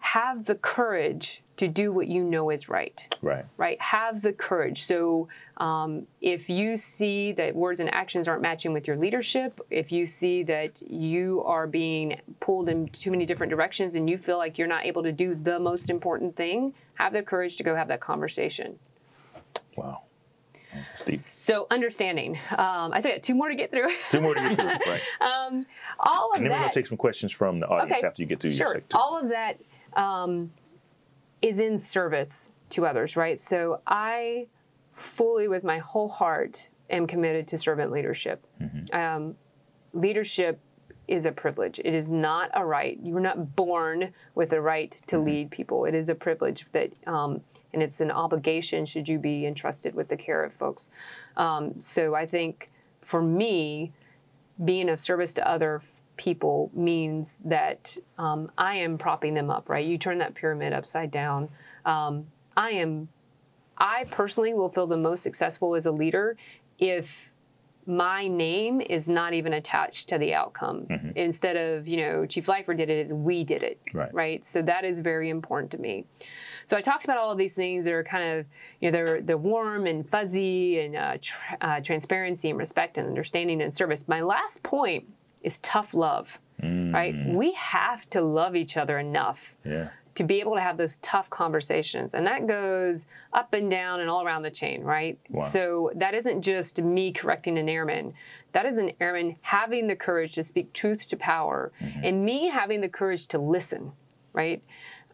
have the courage to do what you know is right right. right? Have the courage. So, um, if you see that words and actions aren't matching with your leadership, if you see that you are being pulled in too many different directions and you feel like you're not able to do the most important thing, have the courage to go have that conversation. Wow. Steve. So, understanding. Um, I still got two more to get through. Two more to get through. Right. All of And then we're going to take some questions from the audience Okay. after you get through your Sure. second two. All of that um, is in service to others, right? So I fully, with my whole heart, am committed to servant leadership. Mm-hmm. Um, leadership is a privilege. It is not a right. You were not born with the right to Mm-hmm. lead people. It is a privilege that, um, and it's an obligation should you be entrusted with the care of folks. Um, so I think for me, being of service to other people means that um, I am propping them up, right? You turn that pyramid upside down. Um, I am, I personally will feel the most successful as a leader if my name is not even attached to the outcome. Instead of, you know, Chief Leifer did it, is we did it. Right. Right. So that is very important to me. So I talked about all of these things that are kind of, you know, they're they're warm and fuzzy and uh, tr- uh, transparency and respect and understanding and service. My last point is tough love. Right. We have to love each other enough Yeah. to be able to have those tough conversations. And that goes up and down and all around the chain, right? Wow. So that isn't just me correcting an airman. That is an airman having the courage to speak truth to power and me having the courage to listen, right?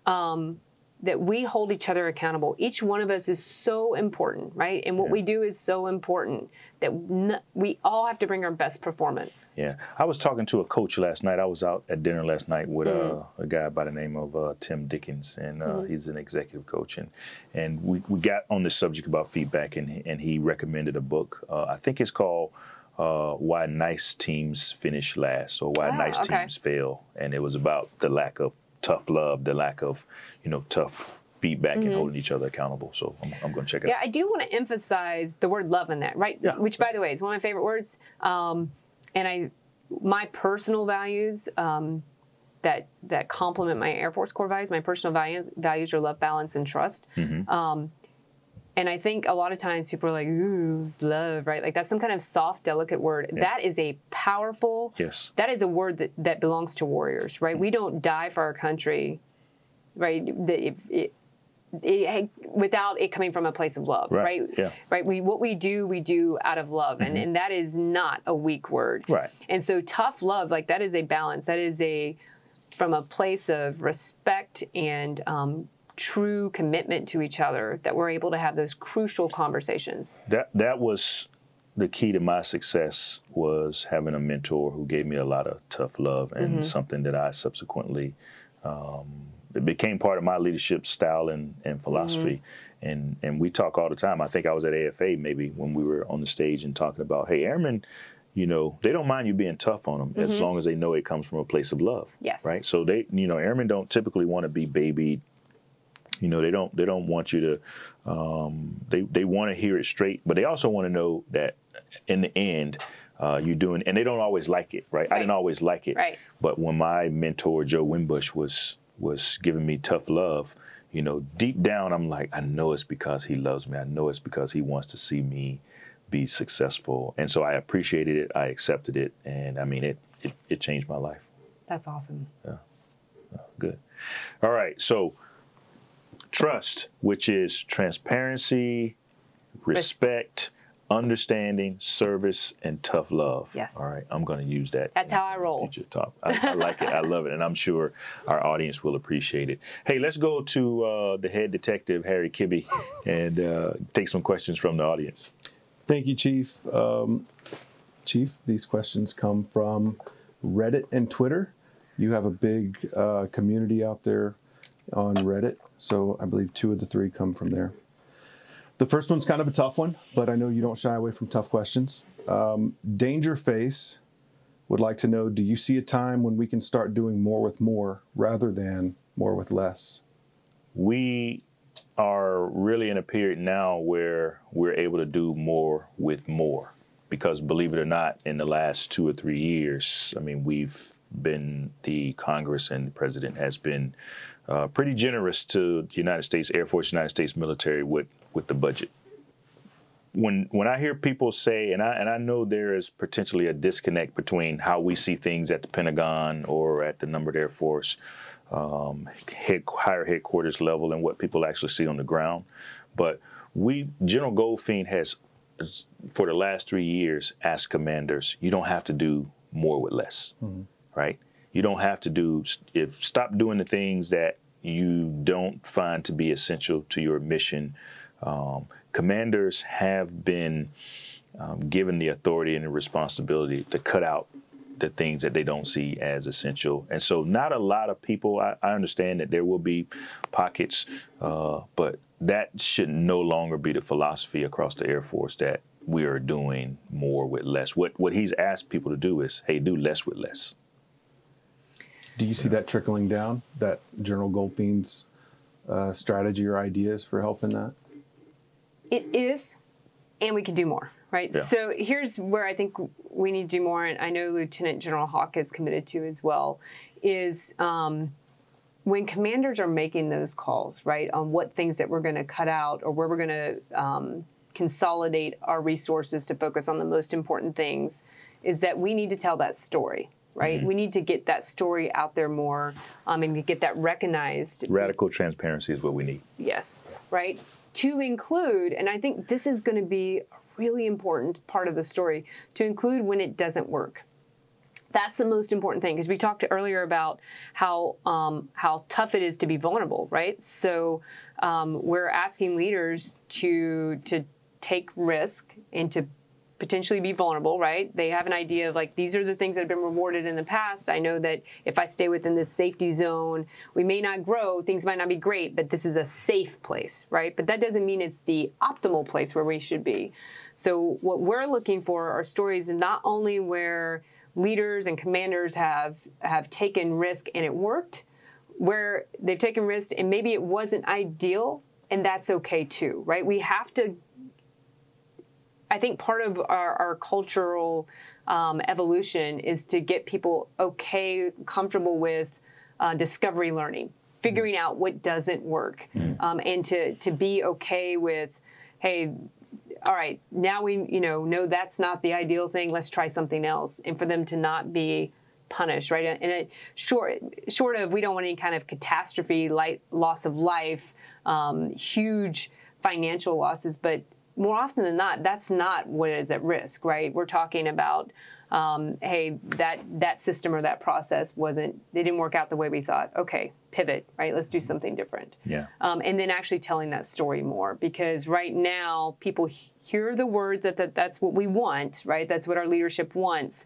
Um, that we hold each other accountable. Each one of us is so important, right? And what Yeah. we do is so important that n- we all have to bring our best performance. Yeah, I was talking to a coach last night. I was out at dinner last night with Mm. uh, a guy by the name of uh, Tim Dickens, and uh, Mm-hmm. he's an executive coach. and And we, we got on this subject about feedback, and he- and he recommended a book. Uh, I think it's called uh, "Why Nice Teams Finish Last" or "Why Oh, Nice okay. Teams Fail," and it was about the lack of tough love, the lack of you know tough feedback, and holding each other accountable. So I'm, I'm going to check it Mm-hmm. Yeah. I do want to emphasize the word love in that, right? Yeah. Which, by the way, is one of my favorite words. Um, and I, my personal values um, that that complement my Air Force core values. My personal values values are love, balance, and trust. Mm-hmm. Um, and I think a lot of times people are like, "Ooh, love," right? Like that's some kind of soft, delicate word. That is a powerful. Yes. That is a word that that belongs to warriors, right? We don't die for our country, right? That if it, it, without it coming from a place of love, Right, right? yeah. Right. We what we do, we do out of love, and and that is not a weak word. Right. And so tough love, like that is a balance. That is a from a place of respect and um, true commitment to each other that we're able to have those crucial conversations. that that was the key to my success was having a mentor who gave me a lot of tough love and mm-hmm. something that I subsequently um, it became part of my leadership style and, and philosophy. Mm-hmm. And and we talk all the time. I think I was at AFA maybe when we were on the stage and talking about, hey, airmen, you know, they don't mind you being tough on them as mm-hmm. long as they know it comes from a place of love. Yes. Right. So they, you know, airmen don't typically want to be babied you know they don't they don't want you to um, they they want to hear it straight but they also want to know that in the end uh, you're doing and they don't always like it right, i didn't always like it Right. but when my mentor joe wimbush was was giving me tough love you know deep down i'm like i know it's because he loves me i know it's because he wants to see me be successful and so i appreciated it i accepted it and i mean it it, it changed my life That's awesome. Yeah. Good. All right. So, trust, which is transparency, respect, understanding, service, and tough love. Yes. All right. I'm going to use that. That's how I roll. Future talk. I, I like it. I love it, and I'm sure our audience will appreciate it. Hey, let's go to uh, the head detective Harry Kibbe and uh, take some questions from the audience. Thank you, Chief. Um, Chief, these questions come from Reddit and Twitter. You have a big uh, community out there on Reddit, so I believe two of the three come from there. The first one's kind of a tough one, but I know you don't shy away from tough questions. Um, Danger Face would like to know Do you see a time when we can start doing more with more rather than more with less? we are really in a period now where we're able to do more with more because believe it or not in the last two or three years i mean we've been the congress and the president has been uh, pretty generous to the united states air force united states military with with the budget. When when I hear people say, and I and I know there is potentially a disconnect between how we see things at the Pentagon or at the numbered Air Force um, head, higher headquarters level and what people actually see on the ground, but we General Goldfein has for the last three years asked commanders, you don't have to do more with less, right? You don't have to do if stop doing the things that you don't find to be essential to your mission. Um, commanders have been um, given the authority and the responsibility to cut out the things that they don't see as essential. And so, not a lot of people, I, I understand that there will be pockets, uh, but that should no longer be the philosophy across the Air Force that we are doing more with less. What, what he's asked people to do is, hey, do less with less. Do you see that trickling down, that General Goldfein's uh, strategy or ideas for helping that? It is, and we can do more, right? Yeah. So here's where I think we need to do more, and I know Lieutenant General Hawk is committed to as well, is um, when commanders are making those calls, right, on what things that we're going to cut out or where we're going to um, consolidate our resources to focus on the most important things, is that we need to tell that story. Right, we need to get that story out there more, um, and get that recognized Radical transparency is what we need. Yes, right? To include, and I think this is going to be a really important part of the story, to include when it doesn't work. That's the most important thing because we talked earlier about how um, how tough it is to be vulnerable, right? So um, we're asking leaders to to take risk and to potentially be vulnerable, right? They have an idea of like, these are the things that have been rewarded in the past. I know that if I stay within this safety zone, we may not grow, things might not be great, but this is a safe place, right? But that doesn't mean it's the optimal place where we should be. So, what we're looking for are stories not only where leaders and commanders have have taken risk and it worked, where they've taken risk and maybe it wasn't ideal, and that's okay too, right? We have to I think part of our, our cultural um, evolution is to get people okay, comfortable with uh, discovery learning, figuring out what doesn't work, um, and to to be okay with, hey, all right, now we you know know that's not the ideal thing. Let's try something else, and for them to not be punished, right? And it, short short of we don't want any kind of catastrophe, like loss of life, um, huge financial losses, but more often than not, that's not what is at risk, right? We're talking about, um, hey, that that system or that process wasn't, they didn't work out the way we thought. Okay, pivot, right? Let's do something different. Yeah. Um, and then actually telling that story more, because right now people hear the words that, that that's what we want, right? That's what our leadership wants,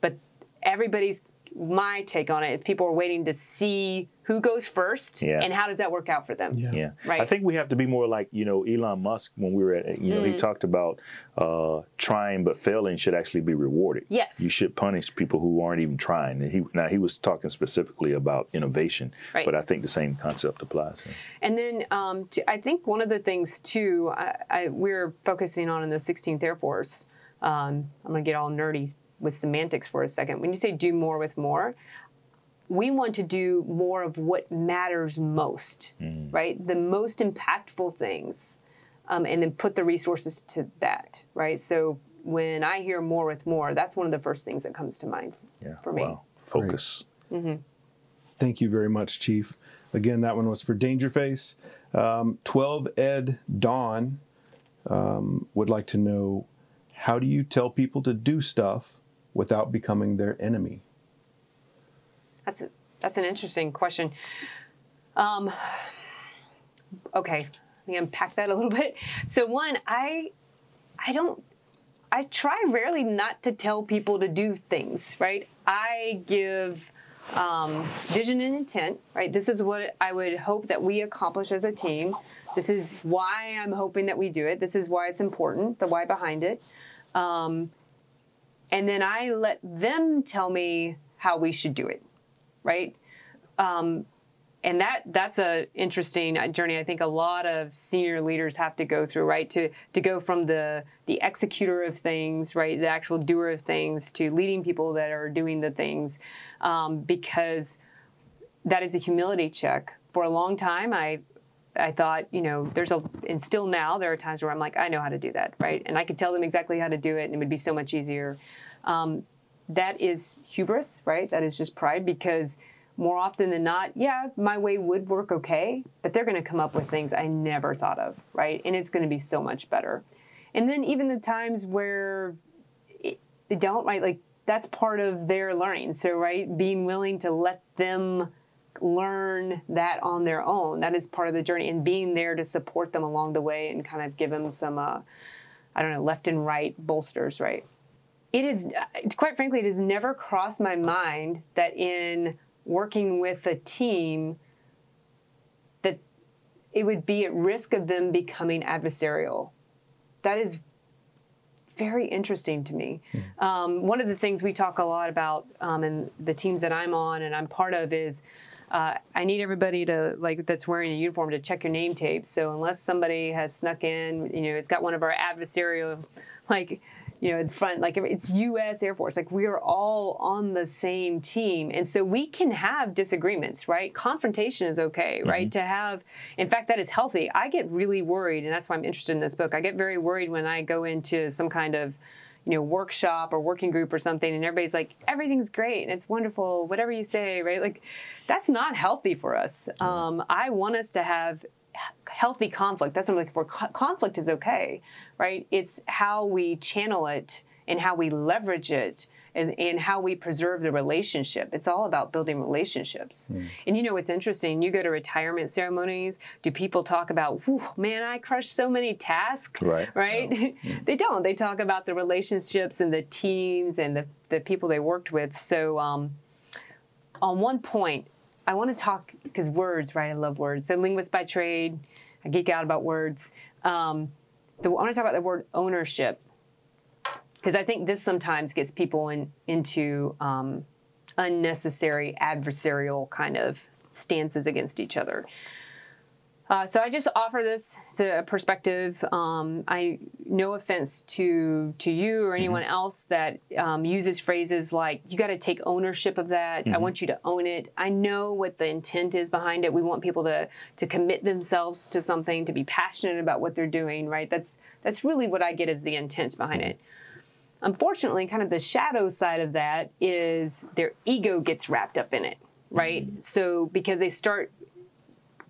but everybody's my take on it is people are waiting to see who goes first Yeah. and how does that work out for them. Yeah. Yeah, Right. I think we have to be more like you know Elon Musk when we were at you know Mm. he talked about uh, trying but failing should actually be rewarded. Yes. you should punish people who aren't even trying. And he now he was talking specifically about innovation, Right. but I think the same concept applies. here. And then um, t- I think one of the things too, I, I, we're focusing on in the 16th Air Force. Um, I'm going to get all nerdy with semantics for a second. When you say do more with more, we want to do more of what matters most, right? The most impactful things, um, and then put the resources to that, right? So when I hear more with more, that's one of the first things that comes to mind Yeah, for me. wow. Focus. Thank you very much, Chief. Again, that one was for Dangerface. Um, 12 Ed Dawn um, would like to know how do you tell people to do stuff without becoming their enemy? That's a, that's an interesting question. Um, okay, let me unpack that a little bit. So one, I I don't I try rarely not to tell people to do things, right? I give um, vision and intent, right? This is what I would hope that we accomplish as a team. This is why I'm hoping that we do it. This is why it's important, the why behind it. Um, and then I let them tell me how we should do it, right? Um, and that that's a interesting journey. I think a lot of senior leaders have to go through, right? To to go from the the executor of things, right, the actual doer of things, to leading people that are doing the things, um, because that is a humility check. For a long time, I I thought, you know, there's a, and still now there are times where I'm like, I know how to do that, right? And I could tell them exactly how to do it, and it would be so much easier. Um, that is hubris, right? That is just pride because more often than not, yeah, my way would work okay, but they're going to come up with things I never thought of, right? And it's going to be so much better. And then even the times where they don't, right? Like that's part of their learning. So, right, being willing to let them learn that on their own, that is part of the journey, and being there to support them along the way and kind of give them some, uh, I don't know, left and right bolsters, right? It is, quite frankly, it has never crossed my mind that in working with a team, that it would be at risk of them becoming adversarial. That is very interesting to me. Um, one of the things we talk a lot about um, in the teams that I'm on and I'm part of is uh, I need everybody to like that's wearing a uniform to check your name tape. So unless somebody has snuck in, you know, it's got one of our adversarial, like you know, in front, like it's U.S. Air Force. Like we are all on the same team, and so we can have disagreements, right? Confrontation is okay, right? To have, in fact, that is healthy. I get really worried, and that's why I'm interested in this book. I get very worried when I go into some kind of you know, workshop or working group or something, and everybody's like, everything's great and it's wonderful, whatever you say, right? Like, that's not healthy for us. Um, I want us to have healthy conflict. That's what I'm looking for. Co- conflict is okay, right? It's how we channel it and how we leverage it and how we preserve the relationship. It's all about building relationships. Hmm. And you know, it's interesting. You go to retirement ceremonies, do people talk about, man, I crushed so many tasks? Right. Right? they don't. They talk about the relationships and the teams and the, the people they worked with. So, um, on one point, I want to talk because words, right? I love words. So, linguist by trade, I geek out about words. Um, the, I want to talk about the word ownership because I think this sometimes gets people in, into um, unnecessary adversarial kind of stances against each other. Uh, so I just offer this as a perspective. Um, I no offense to to you or anyone else that um, uses phrases like "you got to take ownership of that." I want you to own it. I know what the intent is behind it. We want people to to commit themselves to something, to be passionate about what they're doing. Right? That's that's really what I get as the intent behind it. Unfortunately, kind of the shadow side of that is their ego gets wrapped up in it. Right? So because they start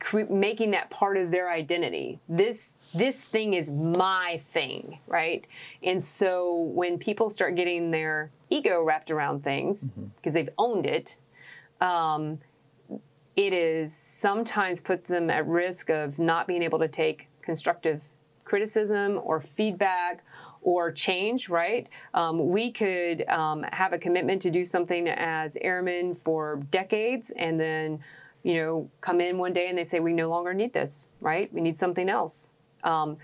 cre- making that part of their identity. This this thing is my thing, right? And so when people start getting their ego wrapped around things because they've owned it, um, it is sometimes puts them at risk of not being able to take constructive criticism or feedback or change, right? Um, we could um, have a commitment to do something as airmen for decades and then, you know, come in one day and they say, we no longer need this, right? We need something else. Um,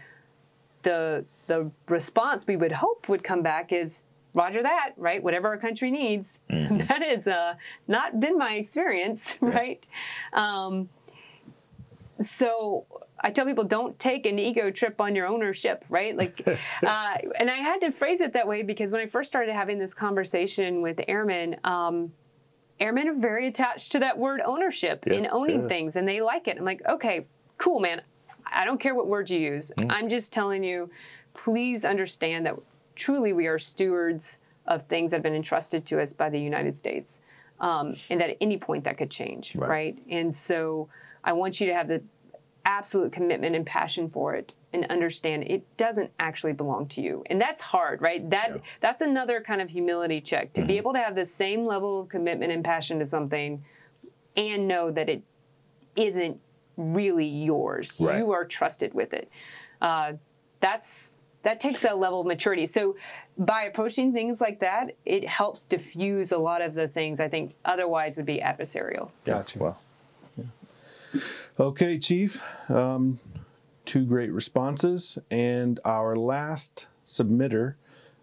the, the response we would hope would come back is, Roger that, right? Whatever our country needs. that has uh, not been my experience, right? Um, so I tell people don't take an ego trip on your ownership, right? Like, uh, and I had to phrase it that way because when I first started having this conversation with airmen, um, airmen are very attached to that word ownership Yeah, and owning yeah. things, and they like it. I'm like, okay, cool, man. I don't care what words you use. Mm. I'm just telling you, please understand that truly we are stewards of things that have been entrusted to us by the United States, um, and that at any point that could change, Right. right? And so I want you to have the absolute commitment and passion for it and understand it doesn't actually belong to you. And that's hard right? That Yeah. that's another kind of humility check to be able to have the same level of commitment and passion to something and know that it isn't really yours. Right. you are trusted with it. Uh, that's that takes a level of maturity. So by approaching things like that it helps diffuse a lot of the things i think otherwise would be adversarial. Gotcha. Well, Okay, Chief. Um, two great responses. And our last submitter,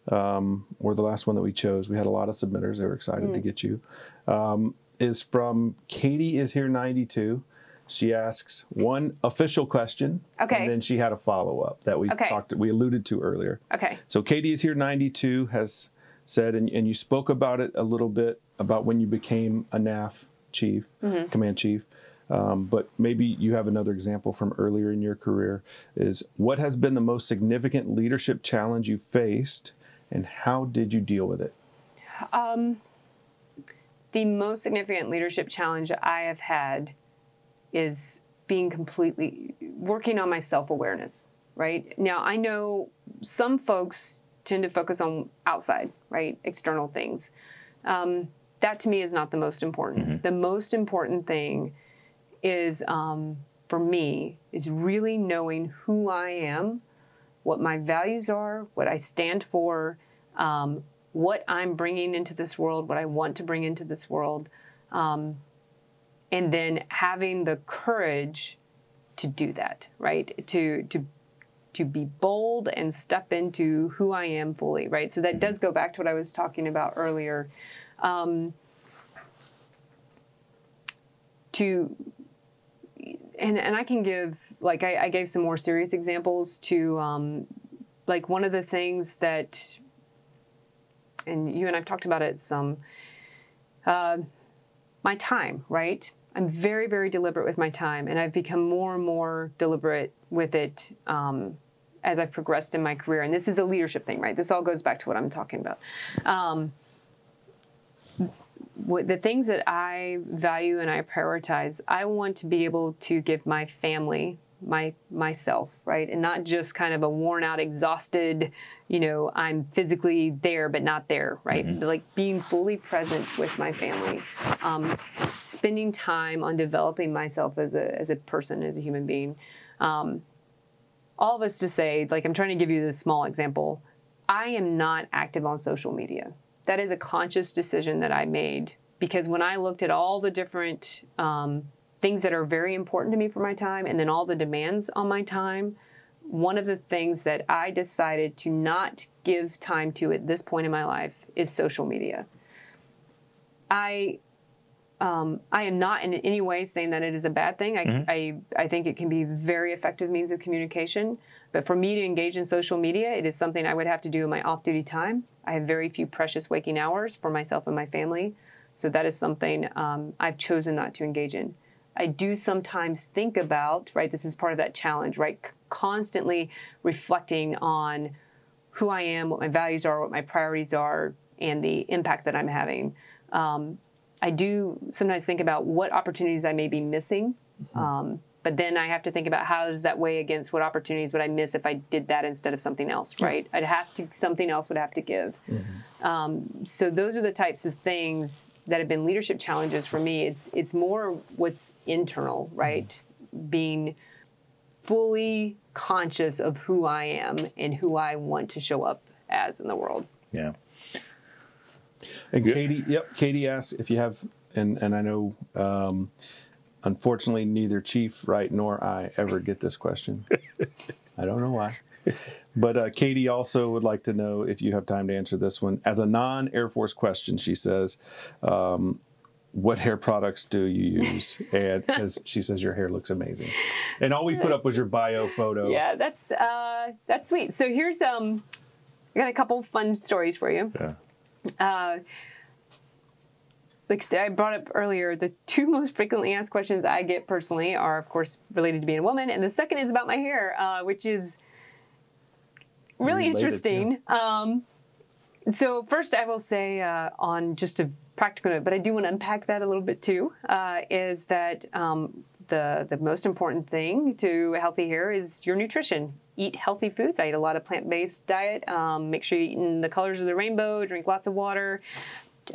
um, or the last one that we chose, we had a lot of submitters. They were excited Mm. to get you, um, is from Katie is here 92. She asks one official question. Okay. And then she had a follow up that we Okay. talked, we alluded to earlier. okay So Katie is here 92 has said, and, and you spoke about it a little bit about when you became a NAF chief, Mm-hmm. command chief. Um, but maybe you have another example from earlier in your career. Is what has been the most significant leadership challenge you faced, and how did you deal with it? the most significant leadership challenge I have had is being completely working on my self awareness, right? Now, I know some folks tend to focus on outside, right? External things. Um, that to me is not the most important. The most important thing is um, for me is really knowing who I am, what my values are, what I stand for, um, what I'm bringing into this world, what I want to bring into this world, um, and then having the courage to do that, right? To to to be bold and step into who I am fully, right? So that does go back to what I was talking about earlier. Um, to and and I can give like I, I gave some more serious examples to um, like one of the things that and you and I've talked about it some uh, my time right? I'm very very deliberate with my time and I've become more and more deliberate with it um, as I've progressed in my career. And this is a leadership thing right? This all goes back to what I'm talking about. Um, the things that I value and I prioritize, I want to be able to give my family my myself, right? And not just kind of a worn out, exhausted, you know, I'm physically there but not there, right? Mm-hmm. Like being fully present with my family, um, spending time on developing myself as a as a person, as a human being. Um, all of us to say, like I'm trying to give you this small example. I am not active on social media. That is a conscious decision that I made because when I looked at all the different um, things that are very important to me for my time and then all the demands on my time, one of the things that I decided to not give time to at this point in my life is social media. I um, I am not in any way saying that it is a bad thing. I, I, I think it can be a very effective means of communication. But for me to engage in social media, it is something I would have to do in my off duty time. I have very few precious waking hours for myself and my family. So that is something um, I've chosen not to engage in. I do sometimes think about, right, this is part of that challenge, right? C- Constantly reflecting on who I am, what my values are, what my priorities are, and the impact that I'm having. Um, I do sometimes think about what opportunities I may be missing. Um, but then I have to think about how does that weigh against what opportunities would I miss if I did that instead of something else, right? I'd have to, something else would have to give. Um, so those are the types of things that have been leadership challenges for me. It's, it's more what's internal, right? Being fully conscious of who I am and who I want to show up as in the world. Yeah. And Katie, yep, Katie asks if you have, and and I know, um, unfortunately, neither Chief Wright nor I ever get this question. I don't know why, but uh, Katie also would like to know if you have time to answer this one as a non-Air Force question. She says, um, "What hair products do you use?" And as she says, your hair looks amazing, and all we put up was your bio photo. Yeah, that's uh, that's sweet. So here's um, I got a couple fun stories for you. Yeah. Uh, like I brought up earlier, the two most frequently asked questions I get personally are, of course, related to being a woman, and the second is about my hair, uh, which is really Related, interesting. Um, so first, I will say uh, on just a practical note, but I do want to unpack that a little bit too. Uh, is that um, the the most important thing to healthy hair is your nutrition. Eat healthy foods. I eat a lot of plant based diet. Um, make sure you're eating the colors of the rainbow. Drink lots of water.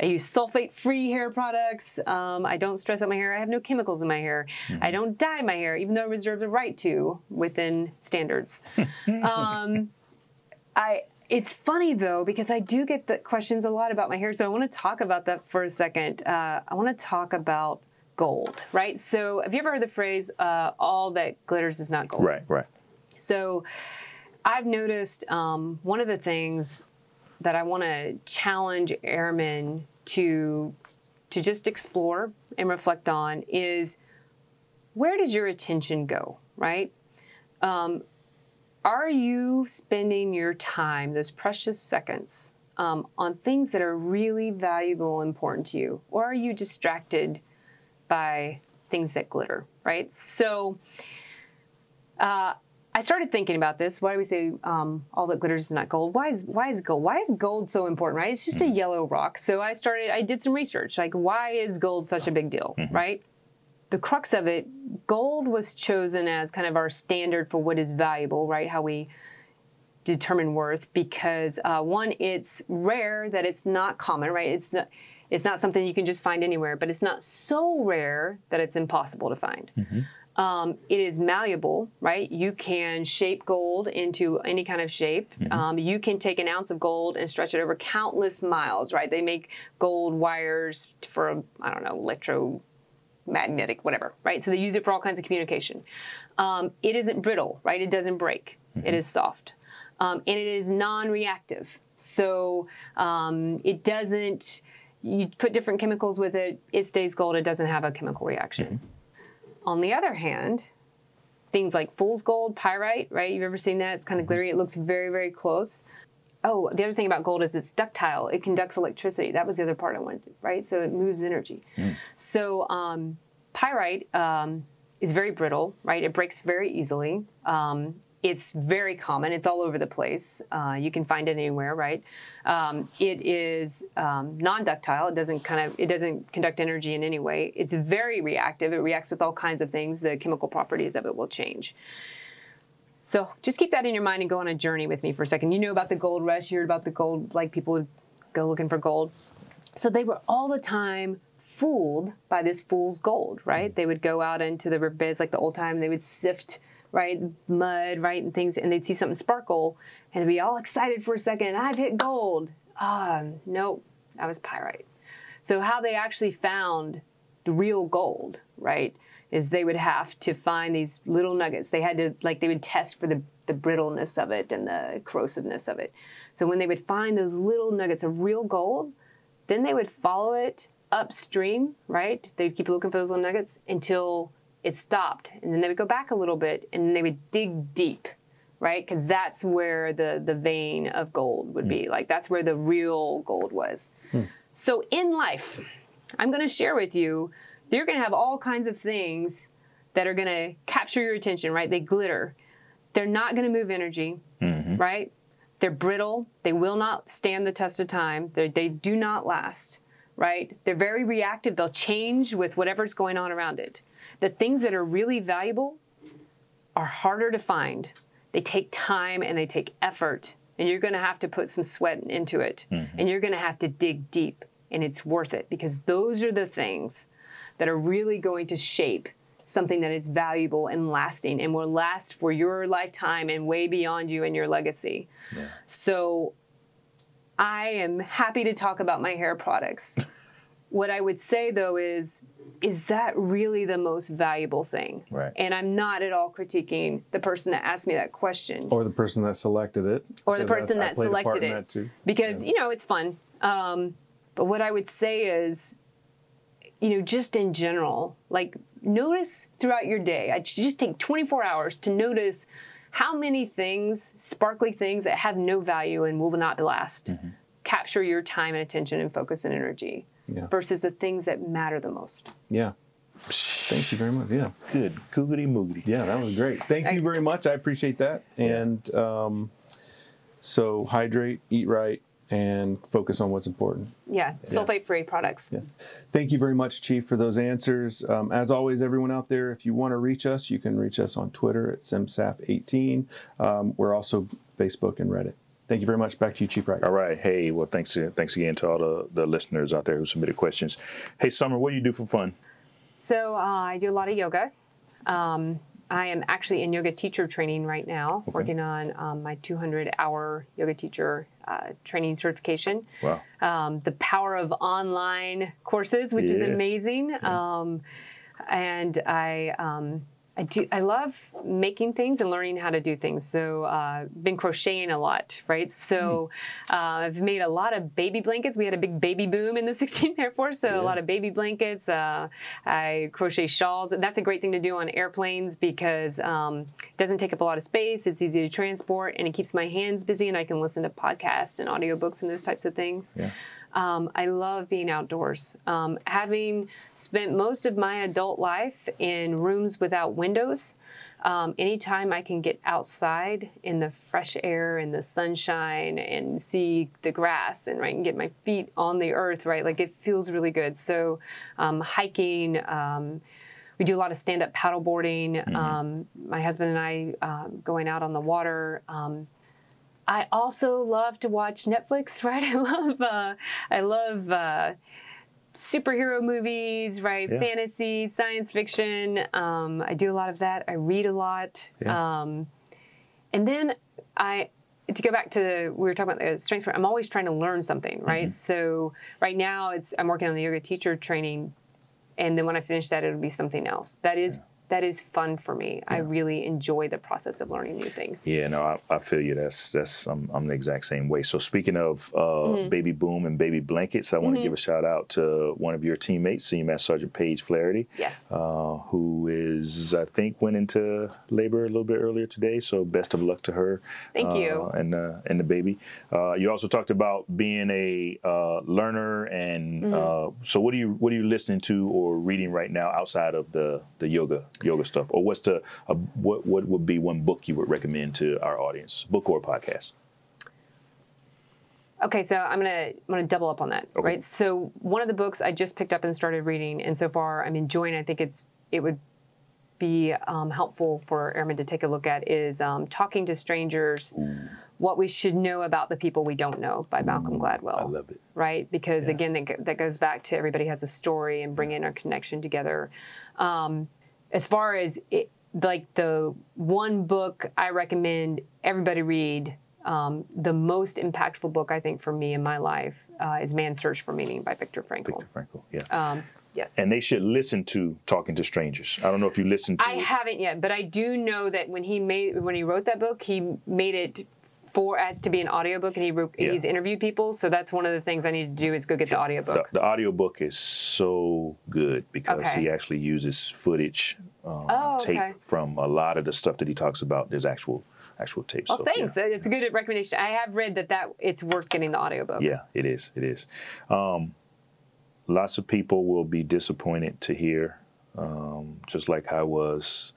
I use sulfate free hair products. Um, I don't stress out my hair. I have no chemicals in my hair. I don't dye my hair, even though I reserve the right to within standards. um, I it's funny though because I do get the questions a lot about my hair, so I want to talk about that for a second. Uh, I want to talk about gold, right? So have you ever heard the phrase uh, "all that glitters is not gold"? Right. Right. So I've noticed um, one of the things that I want to challenge airmen to to just explore and reflect on is where does your attention go, right? Um, are you spending your time, those precious seconds, um, on things that are really valuable and important to you? Or are you distracted by things that glitter, right? So uh, I started thinking about this. Why do we say um, all that glitters is not gold? Why is why is gold? Why is gold so important? Right? It's just a yellow rock. So I started. I did some research. Like, why is gold such a big deal? Right? The crux of it, gold was chosen as kind of our standard for what is valuable. Right? How we determine worth because uh, one, it's rare that it's not common. Right? It's not. It's not something you can just find anywhere, but it's not so rare that it's impossible to find. Um, it is malleable, right? You can shape gold into any kind of shape. Um, you can take an ounce of gold and stretch it over countless miles, right? They make gold wires for, I don't know, electromagnetic, whatever, right? So they use it for all kinds of communication. Um, it isn't brittle, right? It doesn't break. It is soft. Um, and it is non reactive. So um, it doesn't, you put different chemicals with it, it stays gold, it doesn't have a chemical reaction. On the other hand, things like fool's gold, pyrite, right? You've ever seen that? It's kind of glittery. It looks very, very close. Oh, the other thing about gold is it's ductile. It conducts electricity. That was the other part I wanted, right? So it moves energy. So um, pyrite um, is very brittle, right? It breaks very easily. Um, it's very common. It's all over the place. Uh, you can find it anywhere, right? Um, it is um, non-ductile. It doesn't kind of it doesn't conduct energy in any way. It's very reactive. It reacts with all kinds of things. The chemical properties of it will change. So just keep that in your mind and go on a journey with me for a second. You know about the gold rush. You heard about the gold, like people would go looking for gold. So they were all the time fooled by this fool's gold, right? They would go out into the riverbeds like the old time. They would sift right? Mud, right? And things, and they'd see something sparkle and be all excited for a second. I've hit gold. Ah, nope, that was pyrite. So, how they actually found the real gold, right, is they would have to find these little nuggets. They had to, like, they would test for the, the brittleness of it and the corrosiveness of it. So, when they would find those little nuggets of real gold, then they would follow it upstream, right? They'd keep looking for those little nuggets until it stopped and then they would go back a little bit and they would dig deep right? Because that's where the the vein of gold would be. Like that's where the real gold was. Hmm. so in life i'm going to share with you you're going to have all kinds of things that are going to capture your attention right? They glitter. They're not going to move energy mm-hmm. right? They're brittle. They will not stand the test of time. They're, they do not last right? They're very reactive. They'll change with whatever's going on around it the things that are really valuable are harder to find. They take time and they take effort, and you're going to have to put some sweat into it, mm-hmm. and you're going to have to dig deep, and it's worth it because those are the things that are really going to shape something that is valuable and lasting and will last for your lifetime and way beyond you and your legacy. Yeah. So I am happy to talk about my hair products. what I would say though is is that really the most valuable thing? Right. And I'm not at all critiquing the person that asked me that question. Or the person that selected it. Or the person I, that I selected it. That because, yeah. you know, it's fun. Um, but what I would say is, you know, just in general, like notice throughout your day, I just take 24 hours to notice how many things, sparkly things that have no value and will not last, mm-hmm. capture your time and attention and focus and energy yeah. versus the things that matter the most. Yeah. Thank you very much. Yeah. Good. Googity moogity. Yeah, that was great. Thank Thanks. you very much. I appreciate that. And um, so hydrate, eat right, and focus on what's important. Yeah, sulfate free products. Yeah. Thank you very much, Chief, for those answers. Um, as always, everyone out there, if you want to reach us, you can reach us on Twitter at CMSAF18. Um, we're also Facebook and Reddit. Thank you very much. Back to you, Chief Wright. All right. Hey, well, thanks thanks again to all the, the listeners out there who submitted questions. Hey, Summer, what do you do for fun? So uh, I do a lot of yoga. Um, I am actually in yoga teacher training right now, okay. working on um, my 200 hour yoga teacher uh, training certification. Wow. Um, the power of online courses, which yeah. is amazing. Yeah. Um, and I um, I do. I love making things and learning how to do things. So, uh, been crocheting a lot, right? So, uh, I've made a lot of baby blankets. We had a big baby boom in the 16th Air Force, so yeah. a lot of baby blankets. Uh, I crochet shawls. That's a great thing to do on airplanes because um, it doesn't take up a lot of space. It's easy to transport, and it keeps my hands busy, and I can listen to podcasts and audiobooks and those types of things. Yeah. Um, I love being outdoors. Um, having spent most of my adult life in rooms without windows, um, anytime I can get outside in the fresh air and the sunshine and see the grass and right and get my feet on the earth, right, like it feels really good. So, um, hiking. Um, we do a lot of stand-up paddleboarding. Mm-hmm. Um, my husband and I going out on the water. I also love to watch Netflix, right? I love uh, I love uh, superhero movies, right? Yeah. Fantasy, science fiction. Um, I do a lot of that. I read a lot, yeah. um, and then I to go back to we were talking about the strength. I'm always trying to learn something, right? Mm-hmm. So right now it's I'm working on the yoga teacher training, and then when I finish that, it'll be something else. That is yeah that is fun for me. Yeah. I really enjoy the process of learning new things. Yeah, no, I, I feel you. That's that's I'm, I'm, the exact same way. So speaking of uh, mm-hmm. baby boom and baby blankets, I want to mm-hmm. give a shout out to one of your teammates, Senior Master Sergeant Paige Flaherty. Yes. Uh, who is I think went into labor a little bit earlier today. So best of luck to her. Thank uh, you. And uh, and the baby. Uh, you also talked about being a uh, learner, and mm-hmm. so what are you what are you listening to or reading right now outside of the the yoga? Yoga stuff, or what's the uh, what what would be one book you would recommend to our audience, book or podcast? Okay, so I'm gonna I'm gonna double up on that, Okay. right? So one of the books I just picked up and started reading, and so far I'm enjoying. I think it's it would be um, helpful for airmen to take a look at is um, "Talking to Strangers: What We Should Know About the People We Don't Know" by Malcolm Gladwell. I love it. right? Because Yeah. again, that, that goes back to everybody has a story and bringing our connection together. Um, as far as it, like the one book I recommend everybody read, um, the most impactful book I think for me in my life uh, is "Man's Search for Meaning" by Viktor Frankl. Viktor Frankl. Yeah. Um, yes. and they should listen to Talking to Strangers. I don't know if you listened to I it. haven't yet, but I do know that when he made when he wrote that book, he made it for as to be an audiobook and he wrote, Yeah. he's interviewed people. So that's one of the things I need to do is go get the the, audiobook. the audiobook is so good because Okay. he actually uses footage um, Oh, tape from a lot of the stuff that he talks about. There's actual actual tapes. Well, so, thanks. Yeah. It's a good recommendation. I have read that that it's worth getting the audiobook. Yeah, it is. It is. Um, lots of people will be disappointed to hear, um, just like I was.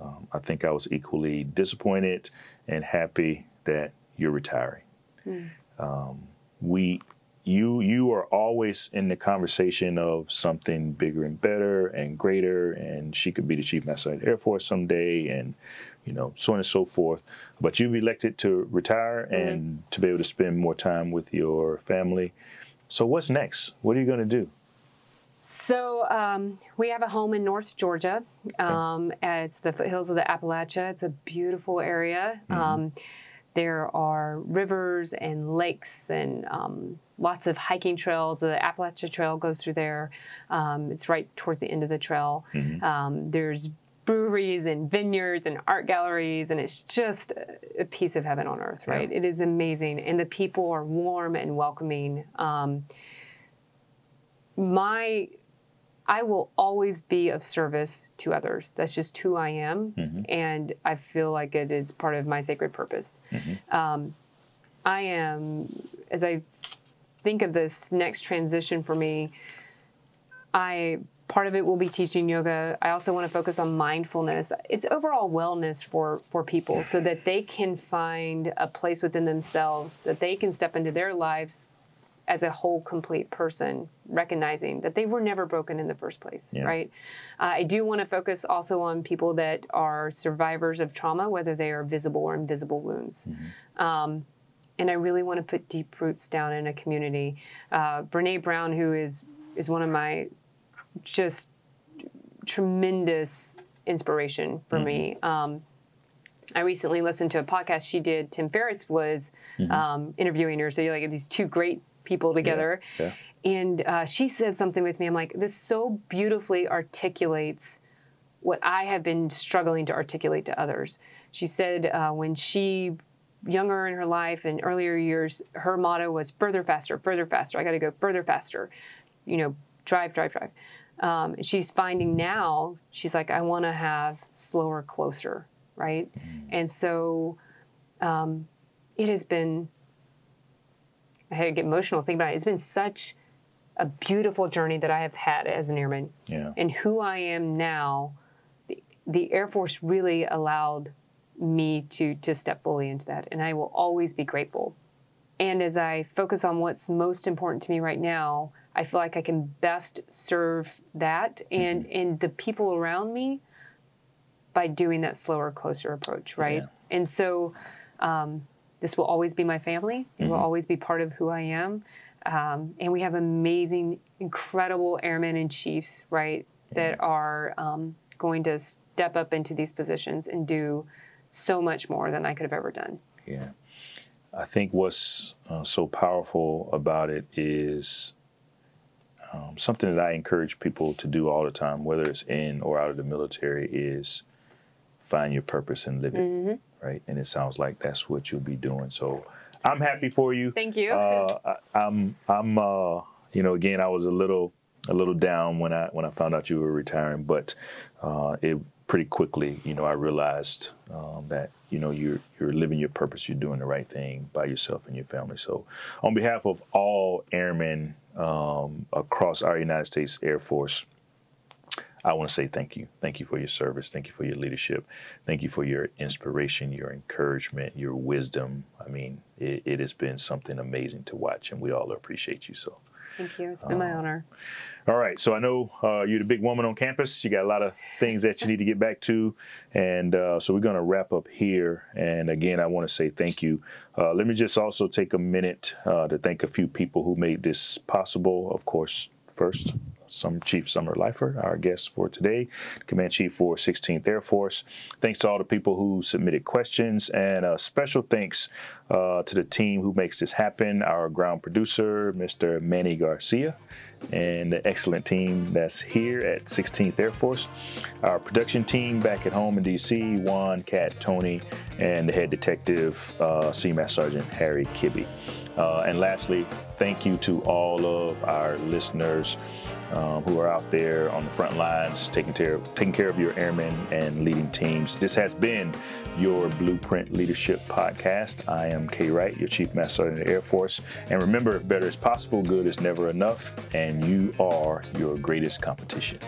Um, I think I was equally disappointed and happy that you're retiring. Um, we, you, you are always in the conversation of something bigger and better and greater, and she could be the chief master of the Air Force someday, and you know, so on and so forth. But you've elected to retire and to be able to spend more time with your family. So what's next? What are you going to do? So um, we have a home in North Georgia. Um, it's the foothills of the Appalachia. It's a beautiful area. Um, there are rivers and lakes and um, lots of hiking trails. The Appalachia Trail goes through there. Um, it's right towards the end of the trail. Um, there's breweries and vineyards and art galleries, and it's just a- a piece of heaven on earth, right? It is amazing, and the people are warm and welcoming. Um, my I will always be of service to others. That's just who I am, and I feel like it is part of my sacred purpose. Um, I am, as I think of this next transition for me, I part of it will be teaching yoga. I also want to focus on mindfulness. It's overall wellness for for people so that they can find a place within themselves that they can step into their lives as a whole complete person recognizing that they were never broken in the first place Yeah. right? Uh, i do want to focus also on people that are survivors of trauma whether they are visible or invisible wounds. Um, and i really want to put deep roots down in a community. Uh, Brené Brown who is is one of my just tremendous inspiration for me. Um, I recently listened to a podcast she did. Tim Ferriss was um, interviewing her, so you're like these two great people together. yeah. And uh, she said something with me. I'm like, this so beautifully articulates what I have been struggling to articulate to others. She said uh, when she younger in her life and earlier years, her motto was further, faster, further, faster. I got to go further, faster. You know, drive, drive, drive. Um, and she's finding now, she's like, I want to have slower, closer, right? And so um, it has been, I had to get emotional thinking about it. It's been such a beautiful journey that I have had as an airman. Yeah. And who I am now, the, the Air Force really allowed me to to step fully into that, and I will always be grateful. And as I focus on what's most important to me right now, I feel like I can best serve that and and the people around me by doing that slower, closer approach, right? Yeah. And so um, this will always be my family. It will always be part of who I am. Um, and we have amazing, incredible airmen and chiefs, right, that are um, going to step up into these positions and do so much more than I could have ever done. Yeah. I think what's uh, so powerful about it is um, something that I encourage people to do all the time, whether it's in or out of the military, is find your purpose and live it. Right. And it sounds like that's what you'll be doing. So I'm happy for you. Thank you. Uh, I, I'm, I'm, uh, you know, again, I was a little, a little down when I when I found out you were retiring, but uh, it pretty quickly, you know, I realized um, that you know you're you're living your purpose, you're doing the right thing by yourself and your family. So, on behalf of all airmen um, across our United States Air Force, I want to say thank you. Thank you for your service. Thank you for your leadership. Thank you for your inspiration, your encouragement, your wisdom. I mean, it, it has been something amazing to watch, and we all appreciate you. So, Thank you. It's been my honor. all right. So I know uh, you're the big woman on campus. You got a lot of things that you need to get back to, and uh, so we're going to wrap up here. And again, I want to say thank you. Uh, let me just also take a minute uh, to thank a few people who made this possible. Of course, first. Some Chief Summer Leifer, our guest for today, Command Chief for 16th Air Force. Thanks to all the people who submitted questions, and a special thanks uh, to the team who makes this happen. Our ground producer, Mr. Manny Garcia, and the excellent team that's here at 16th Air Force. Our production team back at home in DC, Juan, Kat, Tony, and the head detective, uh, CMAS Sergeant Harry Kibbe. Uh, and lastly, thank you to all of our listeners um, who are out there on the front lines taking care, of, taking care of your airmen and leading teams. This has been your Blueprint Leadership Podcast. I am Kay Wright, your Chief Master Sergeant of the Air Force. And remember, better is possible, good is never enough, and you are your greatest competition.